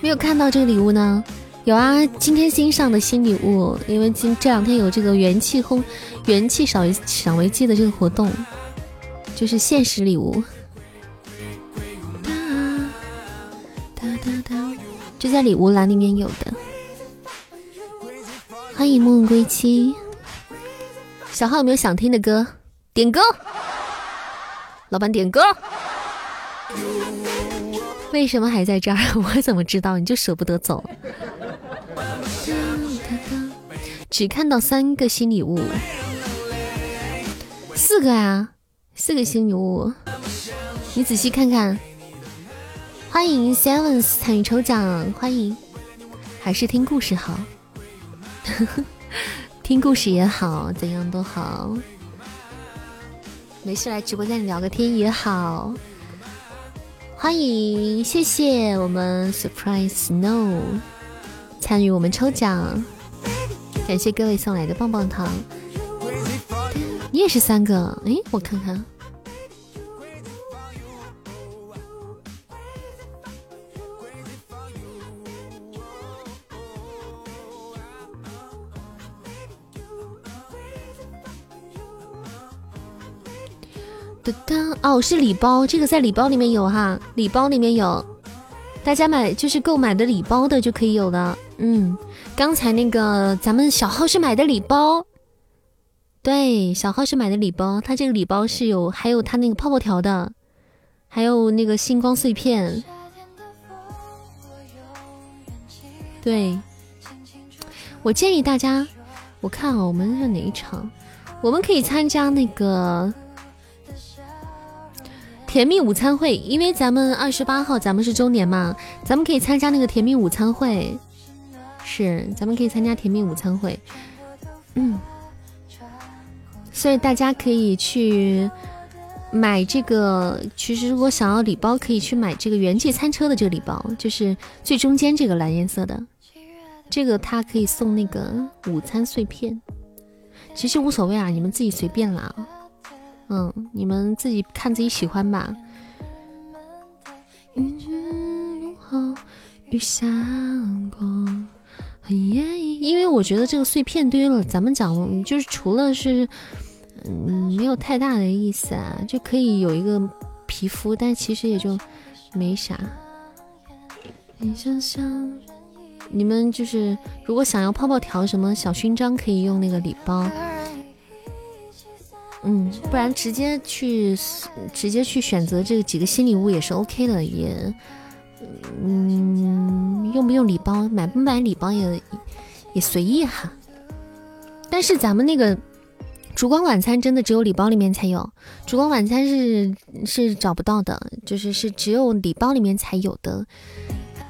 没有看到这个礼物呢？有啊，今天新上的新礼物，因为今这两天有这个元气轰元气赏为赏为季的这个活动，就是限时礼物，就在礼物栏里面有的。欢迎梦归期，小号有没有想听的歌？点歌，老板点歌。为什么还在这儿？我怎么知道？你就舍不得走？只看到三个新礼物，四个呀，四个新礼物，你仔细看看。欢迎 Sevens 参与抽奖，欢迎，还是听故事好，听故事也好，怎样都好，没事来直播间里聊个天也好。欢迎，谢谢我们 Surprise Snow 参与我们抽奖，感谢各位送来的棒棒糖。你也是三个，哎，我看看。噔噔哦，是礼包，这个在礼包里面有哈，礼包里面有，大家买就是购买的礼包的就可以有了。嗯，刚才那个咱们小号是买的礼包，对，小号是买的礼包，它这个礼包是有还有它那个泡泡条的，还有那个星光碎片。对，我建议大家，我看啊，我们是哪一场？我们可以参加那个。甜蜜午餐会，因为咱们二十八号咱们是周年嘛，咱们可以参加那个甜蜜午餐会，是，咱们可以参加甜蜜午餐会，嗯，所以大家可以去买这个。其实如果想要礼包，可以去买这个元气餐车的这个礼包，就是最中间这个蓝颜色的，这个它可以送那个午餐碎片，其实无所谓啊，你们自己随便啦。嗯，你们自己看自己喜欢吧。因为我觉得这个碎片堆了，咱们讲就是除了是，嗯，没有太大的意思啊，就可以有一个皮肤，但其实也就没啥。你们就是如果想要泡泡条什么小勋章，可以用那个礼包。嗯，不然直接去直接去选择这个几个新礼物也是 OK 的，也嗯，用不用礼包，买不买礼包也也随意哈。但是咱们那个烛光晚餐真的只有礼包里面才有，烛光晚餐是是找不到的，就是是只有礼包里面才有的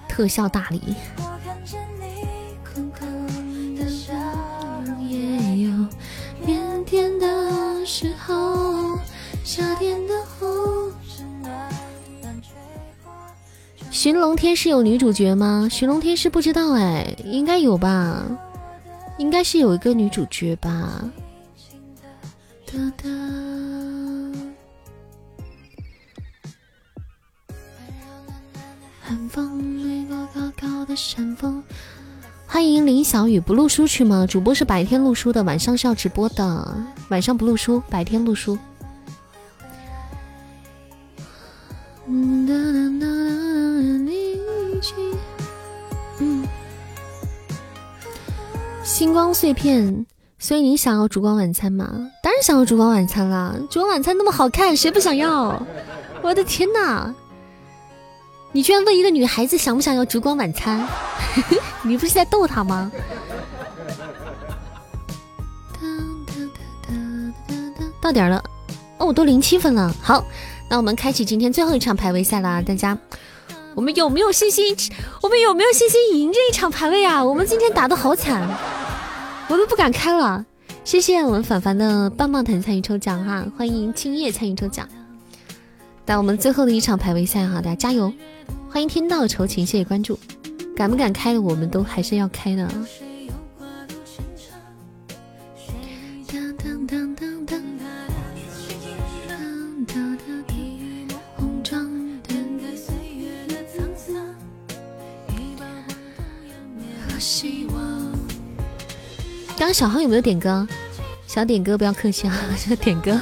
特效大礼。时候，夏天的寻龙天是有女主角吗？寻龙天是不知道哎，应该有吧，应该是有一个女主角吧。哒哒。寒风过高高的山峰。欢迎林小雨，不录书去吗？主播是白天录书的，晚上是要直播的。晚上不录书，白天录书。星光碎片，所以你想要烛光晚餐吗？当然想要烛光晚餐啦！烛光晚餐那么好看，谁不想要？我的天哪！你居然问一个女孩子想不想要烛光晚餐？你不是在逗他吗？到点了，哦，我都零七分了。好，那我们开启今天最后一场排位赛啦！大家，我们有没有信心？我们有没有信心赢这一场排位啊？我们今天打的好惨。我都不敢开了，谢谢我们凡凡的棒棒糖参与抽奖哈，欢迎青叶参与抽奖。在我们最后的一场排位赛哈，大家加油！欢迎天道酬勤，谢谢关注。敢不敢开的，我们都还是要开的。刚刚小号有没有点歌？小点歌不要客气啊，点歌。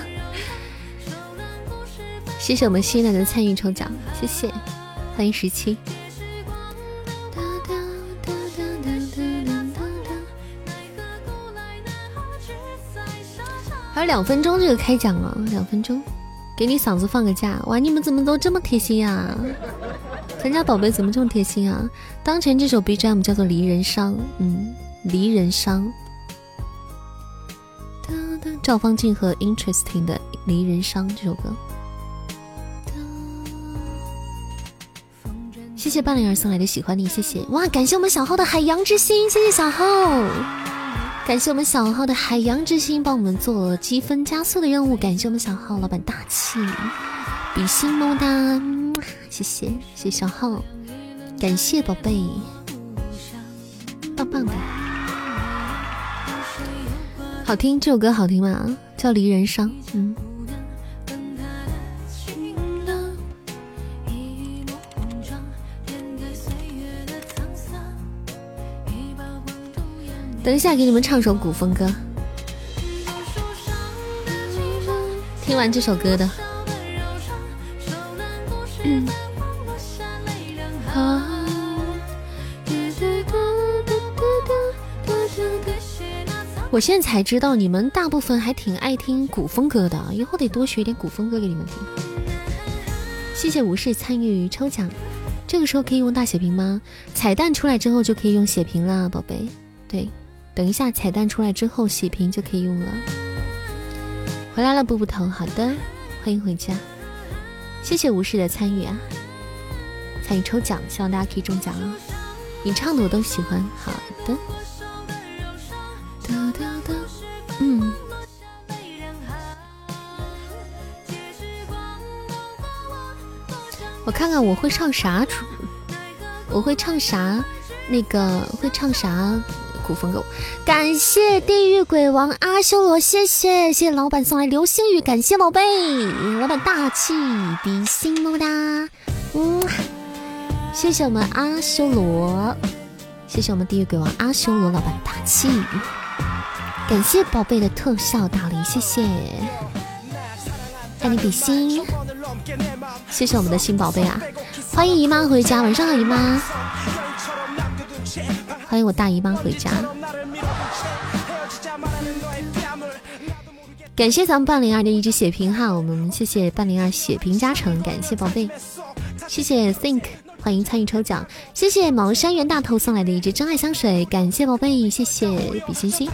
谢谢我们新来的参与抽奖，谢谢，欢迎十七。还有两分钟就个开奖了，两分钟，给你嗓子放个假。哇，你们怎么都这么贴心呀？咱家宝贝怎么这么贴心啊？当前这首 BGM 叫做《离人伤》，嗯，《离人伤》。赵方静和 Interesting 的《离人伤》这首歌，谢谢半灵儿送来的喜欢你，谢谢哇！感谢我们小号的海洋之心，谢谢小号，感谢我们小号的海洋之心帮我们做积分加速的任务，感谢我们小号老板大气，比心么么哒，谢谢谢谢小号，感谢宝贝，棒棒的。好听，这首歌好听吗？叫《离人伤》。嗯。等一下，给你们唱首古风歌。听完这首歌的。嗯。我现在才知道，你们大部分还挺爱听古风歌的，以后得多学点古风歌给你们听。谢谢无视参与抽奖，这个时候可以用大血瓶吗？彩蛋出来之后就可以用血瓶啦，宝贝。对，等一下彩蛋出来之后洗屏就可以用了。回来了，步步头，好的，欢迎回家。谢谢无视的参与啊，参与抽奖，希望大家可以中奖啊！你唱的我都喜欢，好的。嗯，我看看我会唱啥主，我会唱啥，那个会唱啥古风狗。感谢地狱鬼王阿修罗，谢谢谢谢老板送来流星雨，感谢宝贝，老板大气，比心么么哒，嗯，谢谢我们阿修罗，谢谢我们地狱鬼王阿修罗老板大气。感谢宝贝的特效大礼，谢谢，爱你比心，谢谢我们的新宝贝啊！欢迎姨妈回家，晚上好姨妈，欢迎我大姨妈回家。感谢咱们半零二的一只血瓶哈，我们谢谢半零二血瓶加成，感谢宝贝，谢谢 Think。欢迎参与抽奖，谢谢茅山元大头送来的一支真爱香水，感谢宝贝，谢谢比心心，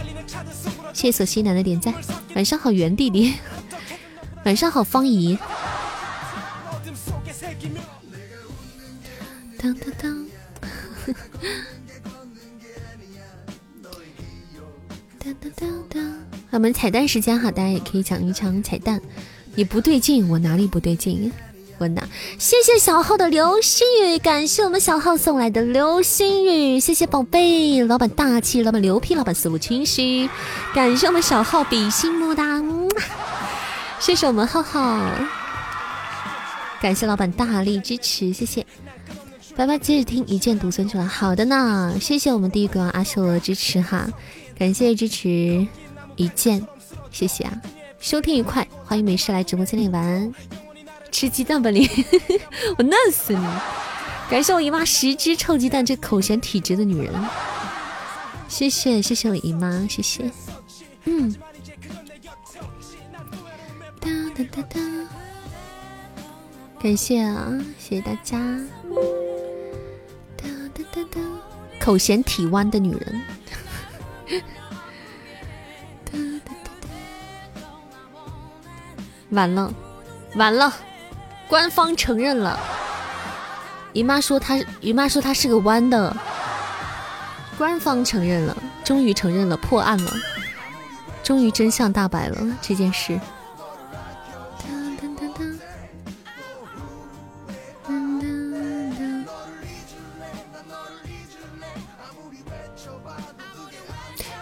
谢谢索西南的点赞。晚上好，袁弟弟，晚上好，方姨。当当当，我们彩蛋时间哈，大家也可以抢一抢彩蛋。你不对劲，我哪里不对劲？我呐，谢谢小号的流星雨，感谢我们小号送来的流星雨，谢谢宝贝，老板大气，老板牛批，老板思路清晰，感谢我们小号比心么哒，谢谢我们浩浩，感谢老板大力支持，谢谢，拜拜，接着听一剑独尊去了，好的呢，谢谢我们第一个阿修罗的支持哈，感谢支持一键，谢谢啊，收听愉快，欢迎没事来直播间里玩。吃鸡蛋吧你，我嫩死你！感谢我姨妈十只臭鸡蛋，这口嫌体直的女人。谢谢谢谢我姨妈，谢谢。嗯。哒哒哒哒，感谢啊，谢谢大家。哒哒哒哒，口嫌体弯的女人。完了，完了，官方承认了。姨妈说她，姨妈说她是个弯的。官方承认了，终于承认了，破案了，终于真相大白了这件事。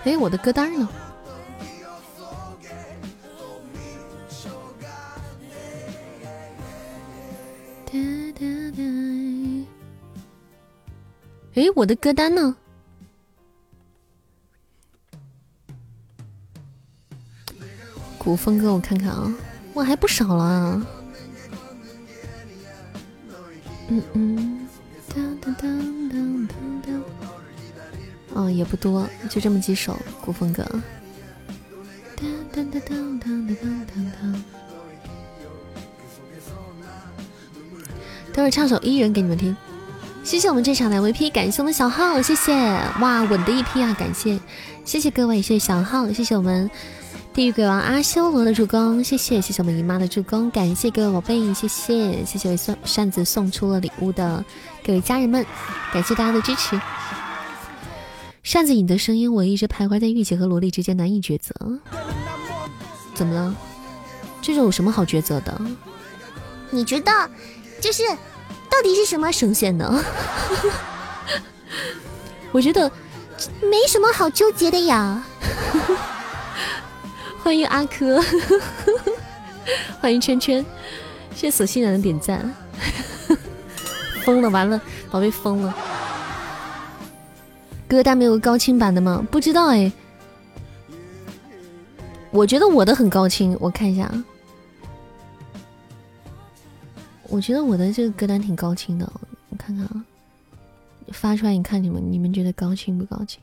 哎，我的歌单呢？哎，我的歌单呢？古风歌，我看看啊，哇，还不少了。嗯嗯，当当当当当当，嗯，也不多，就这么几首古风歌。等会唱首《伊人》给你们听，谢谢我们这场的 V P，感谢我们小号，谢谢哇，稳的一批啊，感谢谢谢各位，谢谢小号，谢谢我们地狱鬼王阿修罗的助攻，谢谢，谢谢我们姨妈的助攻，感谢各位宝贝，谢谢，谢谢为扇子送出了礼物的各位家人们，感谢大家的支持。扇子，你的声音我一直徘徊在御姐和萝莉之间难以抉择，怎么了？这种有什么好抉择的？你觉得就是到底是什么声线呢？我觉得没什么好纠结的呀。欢迎阿珂，欢迎圈圈，谢谢索性然的点赞。疯了，完了，宝贝疯了。歌单没有高清版的吗？不知道哎。我觉得我的很高清，我看一下啊。我觉得我的这个歌单挺高清的，我看看啊。发出来，你看你们，你们觉得高清不高清？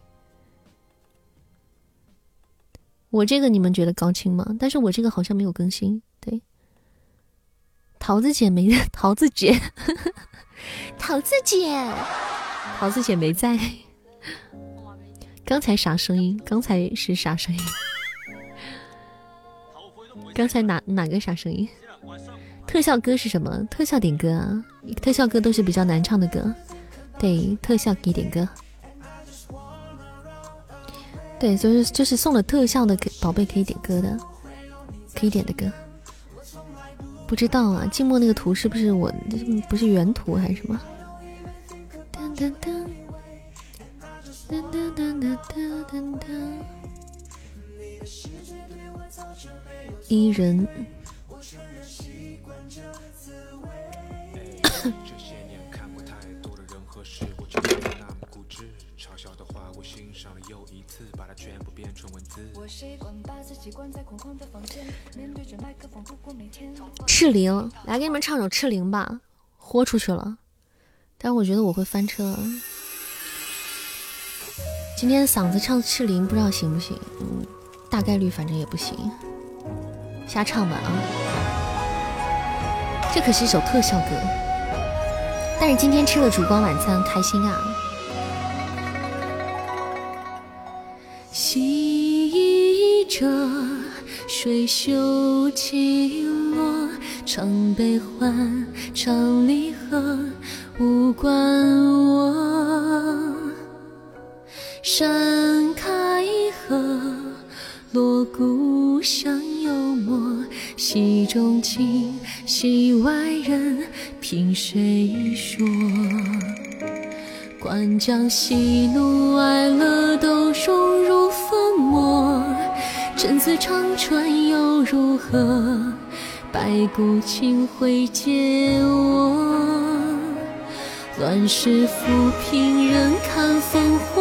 我这个你们觉得高清吗？但是我这个好像没有更新。对，桃子姐没，桃子姐，桃子姐，桃子姐没在。刚才啥声音？刚才是啥声音？刚才哪哪个啥声音？特效歌是什么？特效点歌啊！特效歌都是比较难唱的歌。对，特效给点歌。对，就是就是送了特效的宝贝可以点歌的，可以点的歌。不知道啊，静默那个图是不是我不是原图还是什么？噔噔噔噔噔噔噔噔，伊人。赤灵，来给你们唱首赤灵吧，豁出去了。但我觉得我会翻车。今天嗓子唱赤灵，不知道行不行？嗯，大概率反正也不行。瞎唱吧啊！这可是一首特效歌。但是今天吃了烛光晚餐，开心啊！洗着水袖起落，唱悲欢，唱离合，无关我。山开合，锣鼓响幽默，戏中情，戏外人，凭谁说？观将喜怒哀乐都融入粉墨，真似长春又如何？白骨青灰皆我。乱世浮萍人看烽火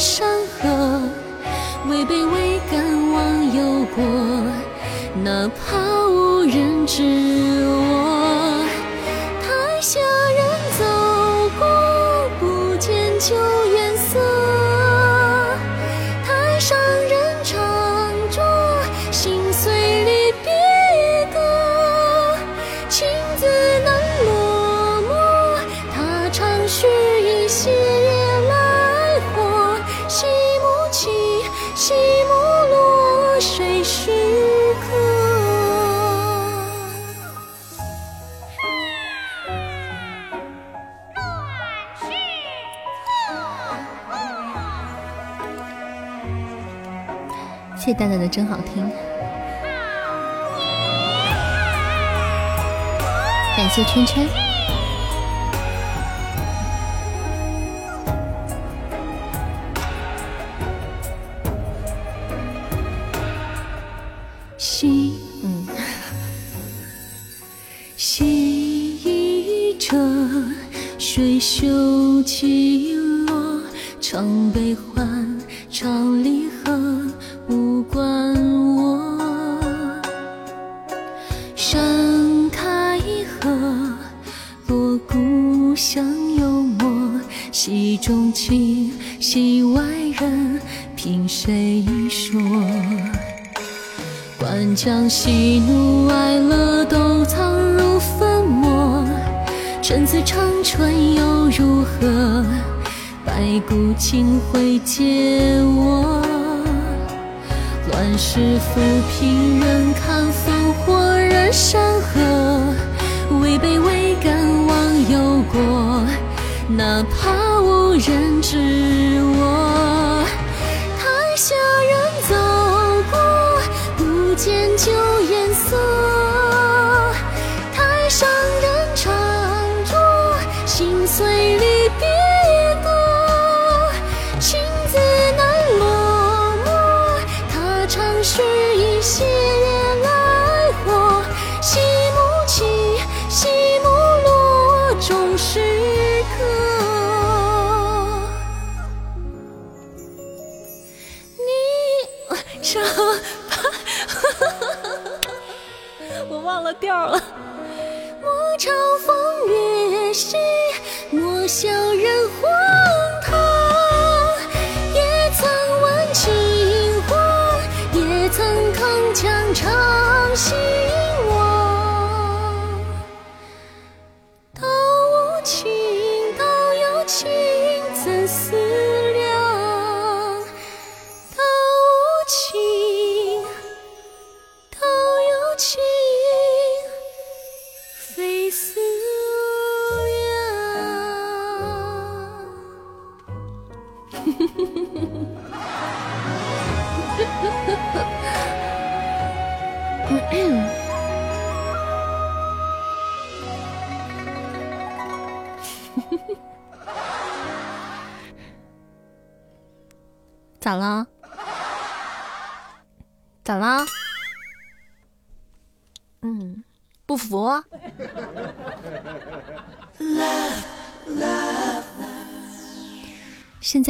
山河，位卑未敢忘忧国，哪怕无人知我。谢谢蛋蛋的真好听，感谢圈圈。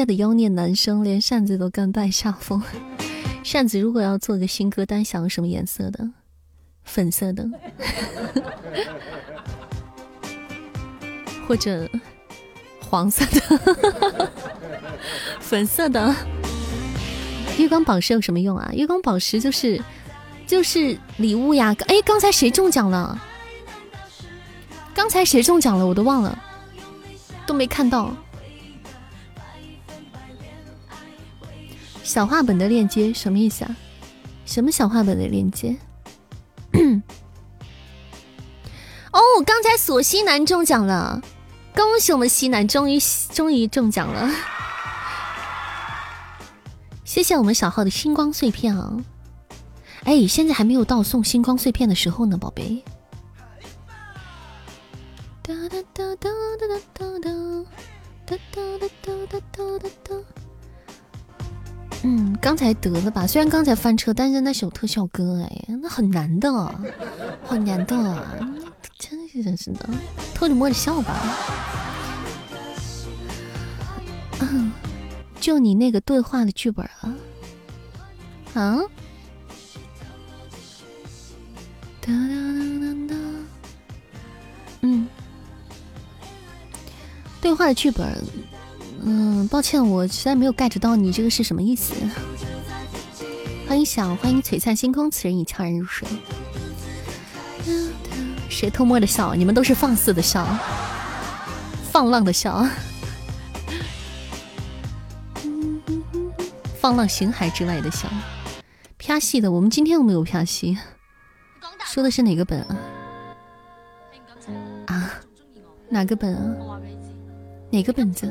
在的妖孽男生连扇子都甘拜下风。扇子如果要做个新歌单，想要什么颜色的？粉色的，或者黄色的、粉色的。月光宝石有什么用啊？月光宝石就是就是礼物呀。哎，刚才谁中奖了？刚才谁中奖了？我都忘了，都没看到。小画本的链接什么意思啊？什么小画本的链接？哦，刚才索西南中奖了，恭喜我们西南终于终于中奖了！谢谢我们小号的星光碎片啊！哎，现在还没有到送星光碎片的时候呢，宝贝。哒哒哒哒哒嗯，刚才得了吧？虽然刚才翻车，但是那首特效歌，哎，那很难的，好难的，真是真是的，偷着摸着笑吧。嗯，就你那个对话的剧本啊？啊？哒哒哒哒哒。嗯，对话的剧本。嗯，抱歉，我实在没有 get 到你这个是什么意思。欢迎小，欢迎璀璨星空，此人已悄然入睡。谁偷摸的笑？你们都是放肆的笑，放浪的笑，放浪形骸之外的笑。啪戏的，我们今天有没有啪戏？说的是哪个本啊？啊？哪个本啊？哪个本子？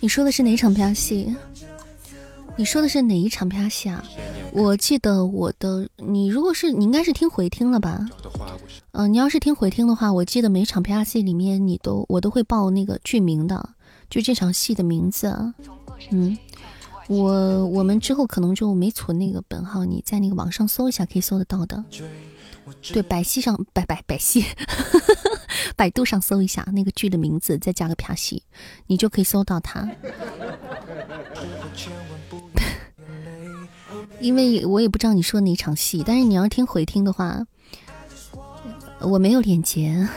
你说的是哪场拍戏？你说的是哪一场拍戏啊？我记得我的，你如果是你应该是听回听了吧？嗯，你要是听回听的话，我记得每场拍戏里面你都我都会报那个剧名的，就这场戏的名字。嗯，我我们之后可能就没存那个本号，你在那个网上搜一下可以搜得到的。对，百戏上百百百戏。百度上搜一下那个剧的名字，再加个啪戏，你就可以搜到它。因为我也不知道你说哪场戏，但是你要听回听的话，我没有链接。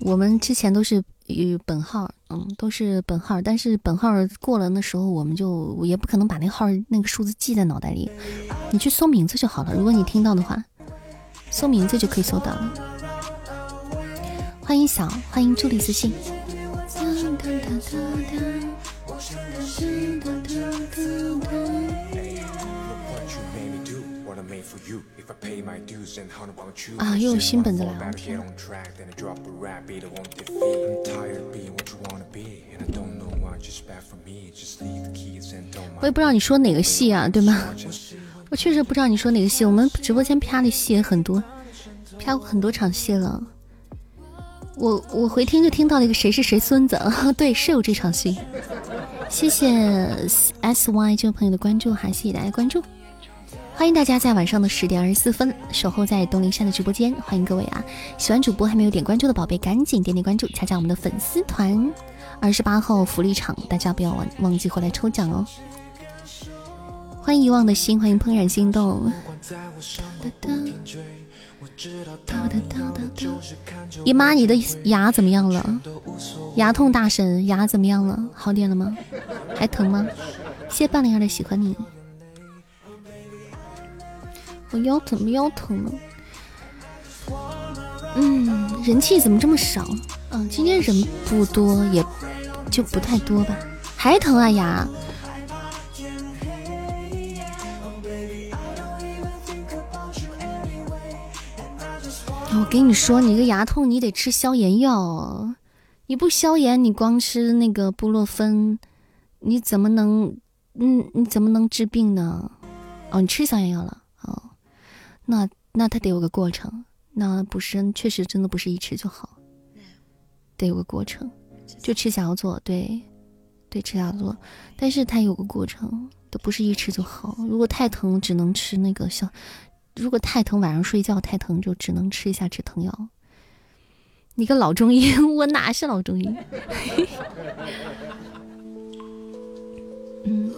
我们之前都是与本号，嗯，都是本号，但是本号过了那时候，我们就也不可能把那号那个数字记在脑袋里。你去搜名字就好了，如果你听到的话，搜名字就可以搜到了。欢迎小，欢迎助理私信。啊，又有新本子来了！我也不知道你说哪个戏啊，对吗？我确实不知道你说哪个戏。我们直播间啪的戏也很多，啪过很多场戏了。我我回听就听到了一个谁是谁孙子，对，是有这场戏。谢谢 S Y 这位朋友的关注哈，谢谢大家关注，欢迎大家在晚上的十点二十四分守候在东林山的直播间，欢迎各位啊！喜欢主播还没有点关注的宝贝，赶紧点点关注，加加我们的粉丝团。二十八号福利场，大家不要忘忘记回来抽奖哦。欢迎遗忘的心，欢迎怦然心动。姨妈，你的牙怎么样了？牙痛大神，牙怎么样了？好点了吗？还疼吗？谢谢半灵儿的喜欢你。我腰疼，腰疼了。嗯，人气怎么这么少？嗯，今天人不多，也就不太多吧。还疼啊牙？我跟你说，你个牙痛，你得吃消炎药。你不消炎，你光吃那个布洛芬，你怎么能，嗯，你怎么能治病呢？哦，你吃消炎药了，哦，那那它得有个过程，那不是，确实真的不是一吃就好，得有个过程。就吃小药做，对，对，吃小药做，但是它有个过程，都不是一吃就好。如果太疼，只能吃那个消。如果太疼，晚上睡觉太疼，就只能吃一下止疼药。你个老中医，我哪是老中医？嗯。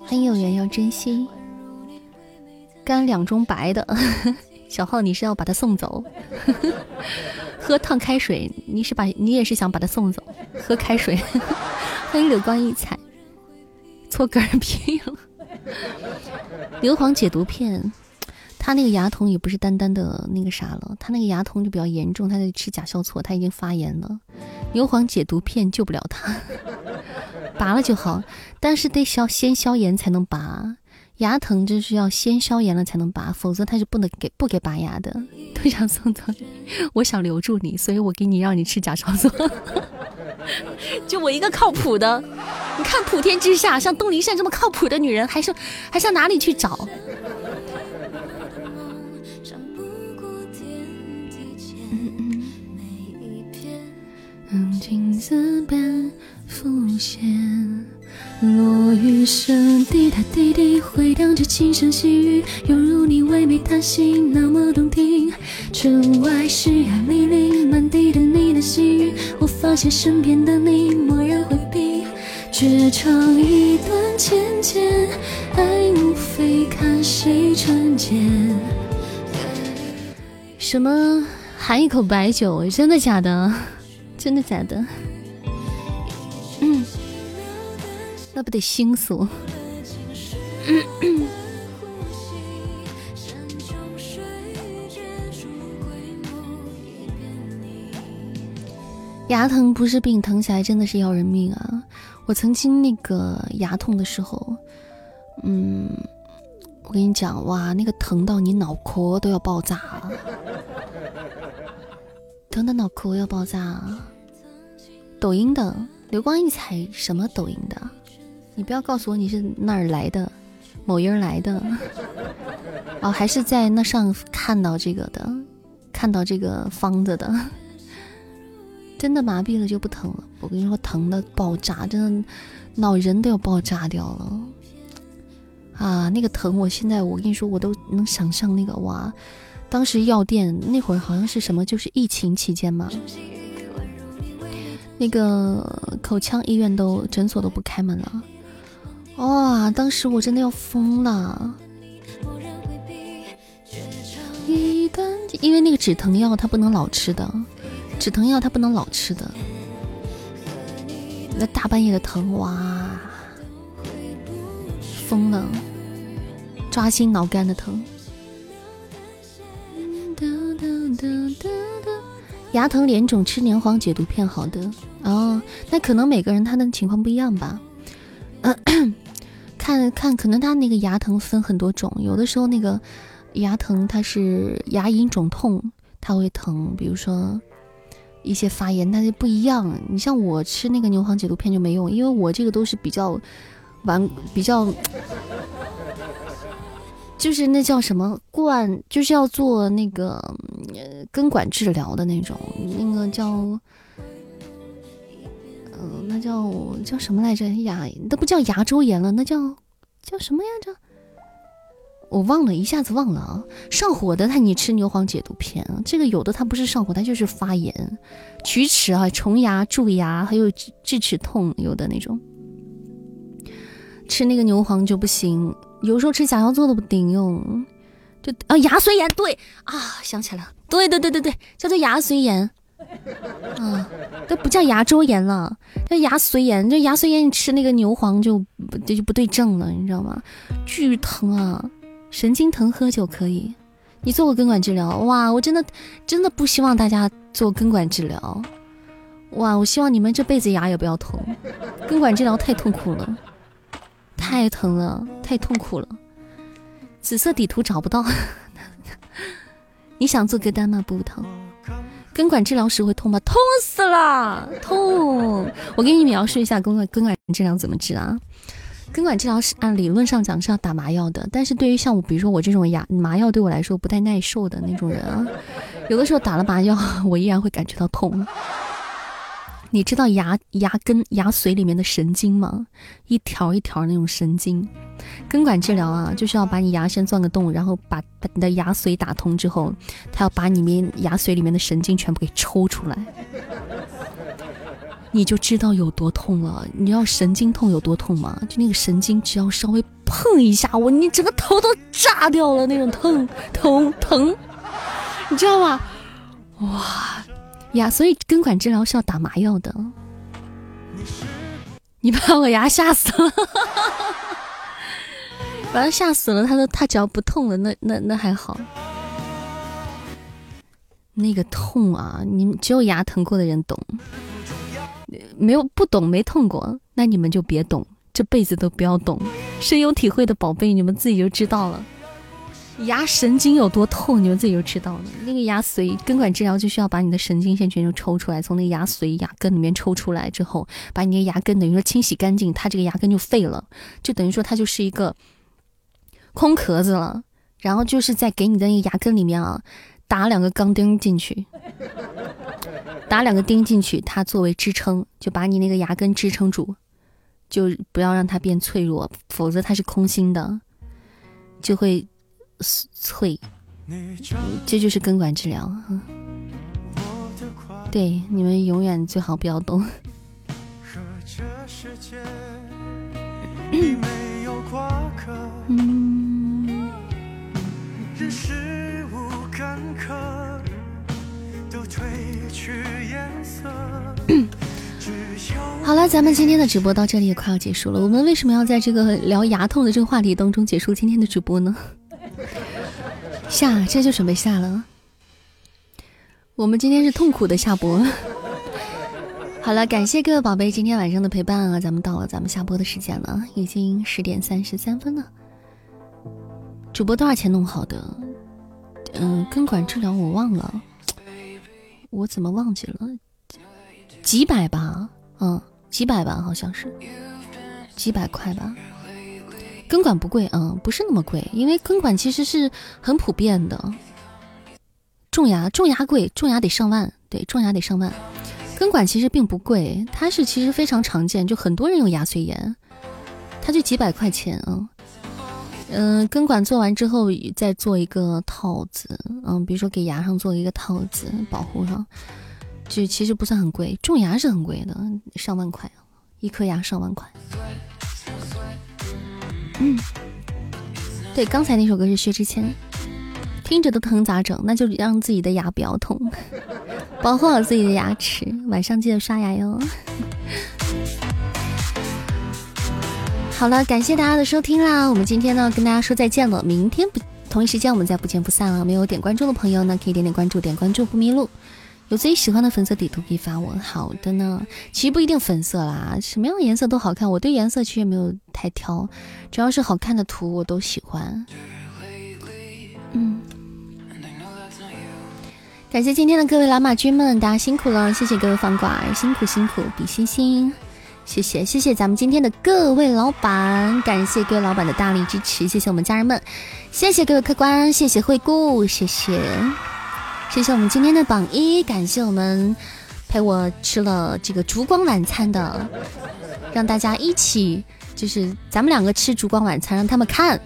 欢迎有缘要珍惜，干两盅白的。小浩，你是要把他送走？喝烫开水，你是把你也是想把他送走？喝开水。欢迎柳光溢彩。错个人便宜了，硫磺解毒片，他那个牙痛也不是单单的那个啥了，他那个牙痛就比较严重，他得吃甲硝唑，他已经发炎了，硫磺解毒片救不了他，拔了就好，但是得消先消炎才能拔，牙疼就是要先消炎了才能拔，否则他是不能给不给拔牙的。都想送走，我想留住你，所以我给你让你吃甲硝唑。就我一个靠谱的，你看普天之下像东林善这么靠谱的女人，还是还上哪里去找？落雨声滴答滴滴，回荡着轻声细语，犹如你唯美叹息，那么动听。城外湿呀沥沥，满地的你的细语，我发现身边的你蓦然回避。绝唱一段浅浅，爱无非看谁纯洁。什么？含一口白酒？真的假的？真的假的？那不得心死我。牙疼不是病，疼起来真的是要人命啊！我曾经那个牙痛的时候，嗯，我跟你讲，哇，那个疼到你脑壳都要爆炸了，疼的脑壳要爆炸。抖音的流光溢彩什么抖音的？你不要告诉我你是哪儿来的，某音来的，哦，还是在那上看到这个的，看到这个方子的。真的麻痹了就不疼了，我跟你说疼的爆炸，真的脑仁都要爆炸掉了啊！那个疼，我现在我跟你说我都能想象那个哇，当时药店那会儿好像是什么，就是疫情期间嘛，那个口腔医院都诊所都不开门了，哇！当时我真的要疯了，因为那个止疼药它不能老吃的。止疼药它不能老吃的，那大半夜的疼哇，疯了，抓心挠肝的疼。牙疼脸肿吃牛黄解毒片好的哦，那可能每个人他的情况不一样吧。看看，可能他那个牙疼分很多种，有的时候那个牙疼它是牙龈肿痛，它会疼，比如说。一些发炎，但是不一样。你像我吃那个牛黄解毒片就没用，因为我这个都是比较顽，比较就是那叫什么灌，就是要做那个根管治疗的那种，那个叫，那叫叫什么来着？牙那不叫牙周炎了，那叫叫什么呀？这。我忘了一下子忘了啊，上火的他你吃牛黄解毒片，这个有的它不是上火，它就是发炎、龋齿啊、虫牙、蛀牙，还有智齿痛，有的那种吃那个牛黄就不行，有时候吃甲硝唑都不顶用，就啊牙髓炎对啊想起来了，对对对对对，叫做牙髓炎，啊，这不叫牙周炎了，叫牙髓炎，这牙髓炎你吃那个牛黄就这就不对症了，你知道吗？巨疼啊！神经疼喝酒可以，你做过根管治疗哇？我真的真的不希望大家做根管治疗，哇！我希望你们这辈子牙也不要痛，根管治疗太痛苦了，太疼了，太痛苦了。紫色底图找不到，你想做歌单吗？不疼，根管治疗时会痛吗？痛死了，痛！我给你描述一下根管根管治疗怎么治啊？根管治疗是按理论上讲是要打麻药的，但是对于像我，比如说我这种牙麻药对我来说不太耐受的那种人啊，有的时候打了麻药，我依然会感觉到痛。你知道牙牙根牙髓里面的神经吗？一条一条那种神经。根管治疗啊，就是要把你牙先钻个洞，然后把把你的牙髓打通之后，他要把里面牙髓里面的神经全部给抽出来。你就知道有多痛了。你知道神经痛有多痛吗？就那个神经，只要稍微碰一下，我你整个头都炸掉了那种疼疼疼，你知道吗？哇呀！所以根管治疗是要打麻药的。你把我牙吓死了，把他吓死了。他说他只要不痛了，那那那还好。那个痛啊，你们只有牙疼过的人懂。没有不懂没痛过，那你们就别懂，这辈子都不要懂。深有体会的宝贝，你们自己就知道了。牙神经有多痛，你们自己就知道了。那个牙髓根管治疗就需要把你的神经线全都抽出来，从那个牙髓牙根里面抽出来之后，把你的牙根等于说清洗干净，它这个牙根就废了，就等于说它就是一个空壳子了。然后就是在给你的那个牙根里面啊。打两个钢钉进去，打两个钉进去，它作为支撑，就把你那个牙根支撑住，就不要让它变脆弱，否则它是空心的，就会脆。这就是根管治疗。对，你们永远最好不要动。都褪去颜色。好了，咱们今天的直播到这里也快要结束了。我们为什么要在这个聊牙痛的这个话题当中结束今天的直播呢？下，这就准备下了。我们今天是痛苦的下播。好了，感谢各位宝贝今天晚上的陪伴啊！咱们到了咱们下播的时间了，已经十点三十三分了。主播多少钱弄好的？嗯，根管治疗我忘了，我怎么忘记了？几百吧，嗯。几百吧，好像是几百块吧。根管不贵，嗯，不是那么贵，因为根管其实是很普遍的。种牙，种牙贵，种牙得上万，对，种牙得上万。根管其实并不贵，它是其实非常常见，就很多人有牙髓炎，它就几百块钱啊。嗯根管做完之后再做一个套子，嗯，比如说给牙上做一个套子保护上。就其实不算很贵，种牙是很贵的，上万块，一颗牙上万块。嗯，对，刚才那首歌是薛之谦，听着都疼咋整？那就让自己的牙不要痛，保护好自己的牙齿，晚上记得刷牙哟。好了，感谢大家的收听啦，我们今天呢跟大家说再见了，明天不同一时间我们再不见不散了。没有点关注的朋友呢，可以点点关注，点关注不迷路。有自己喜欢的粉色底图可以发我。好的呢，其实不一定粉色啦，什么样的颜色都好看。我对颜色其实也没有太挑，只要是好看的图我都喜欢。嗯，感谢今天的各位老马军们，大家辛苦了，谢谢各位饭馆，辛苦辛苦，比心心，谢谢谢谢咱们今天的各位老板，感谢各位老板的大力支持，谢谢我们家人们，谢谢各位客官，谢谢惠顾，谢谢。谢谢我们今天的榜一，感谢我们陪我吃了这个烛光晚餐的，让大家一起就是咱们两个吃烛光晚餐，让他们看。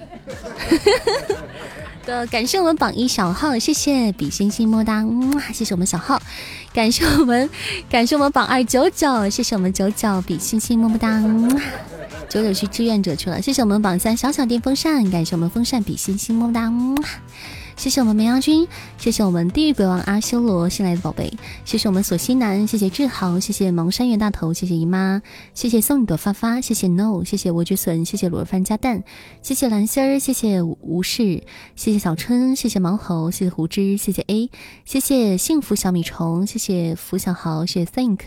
的感谢我们榜一小号，谢谢比心心么哒，谢谢我们小号，感谢我们 感谢我们榜二九九，谢谢我们九九比心心么么哒，九九去志愿者去了，谢谢我们榜三小小电风扇，感谢我们风扇比心心么么哒。谢谢我们绵羊君，谢谢我们地狱鬼王阿修罗新来的宝贝，谢谢我们索西南，谢谢志豪，谢谢芒山岳大头，谢谢姨妈，谢谢送你朵发发，谢谢 no，谢谢莴苣笋，谢谢卤肉饭加蛋，谢谢蓝心儿，谢谢无事，谢谢小春，谢谢毛猴，谢谢胡芝，谢谢 A，谢谢幸福小米虫，谢谢福小豪，谢谢 think。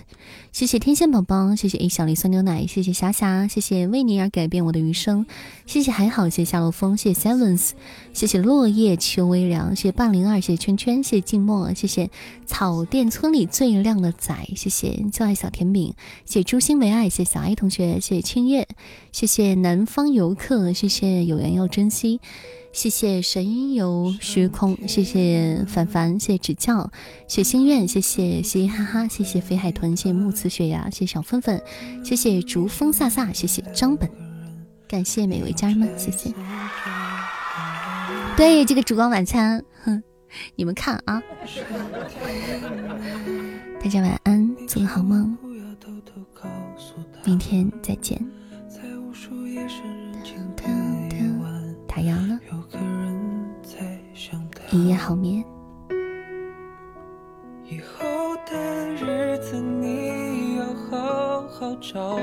谢谢天线宝宝，谢谢 A 小丽酸牛奶，谢谢霞霞，谢谢为你而改变我的余生，谢谢还好，谢谢夏洛风，谢谢 Sevens，谢谢落叶秋微凉，谢谢半零二，谢谢圈圈，谢谢静默，谢谢草甸村里最靓的仔，谢谢就爱小甜饼，谢谢诛心为爱，谢小 A 同学，谢谢青叶，谢谢南方游客，谢谢有缘要珍惜。谢谢神游虚空，谢谢凡凡，谢谢指教，谢心愿，谢谢嘻嘻哈哈，谢谢飞海豚，谢谢木刺雪芽，谢谢小芬芬，谢谢竹风飒飒，谢谢张本，感谢每位家人们，谢谢。对这个烛光晚餐，哼，你们看啊，大家晚安，做个好梦，明天再见。打烊了。一夜好眠。以后的日子，你要好好照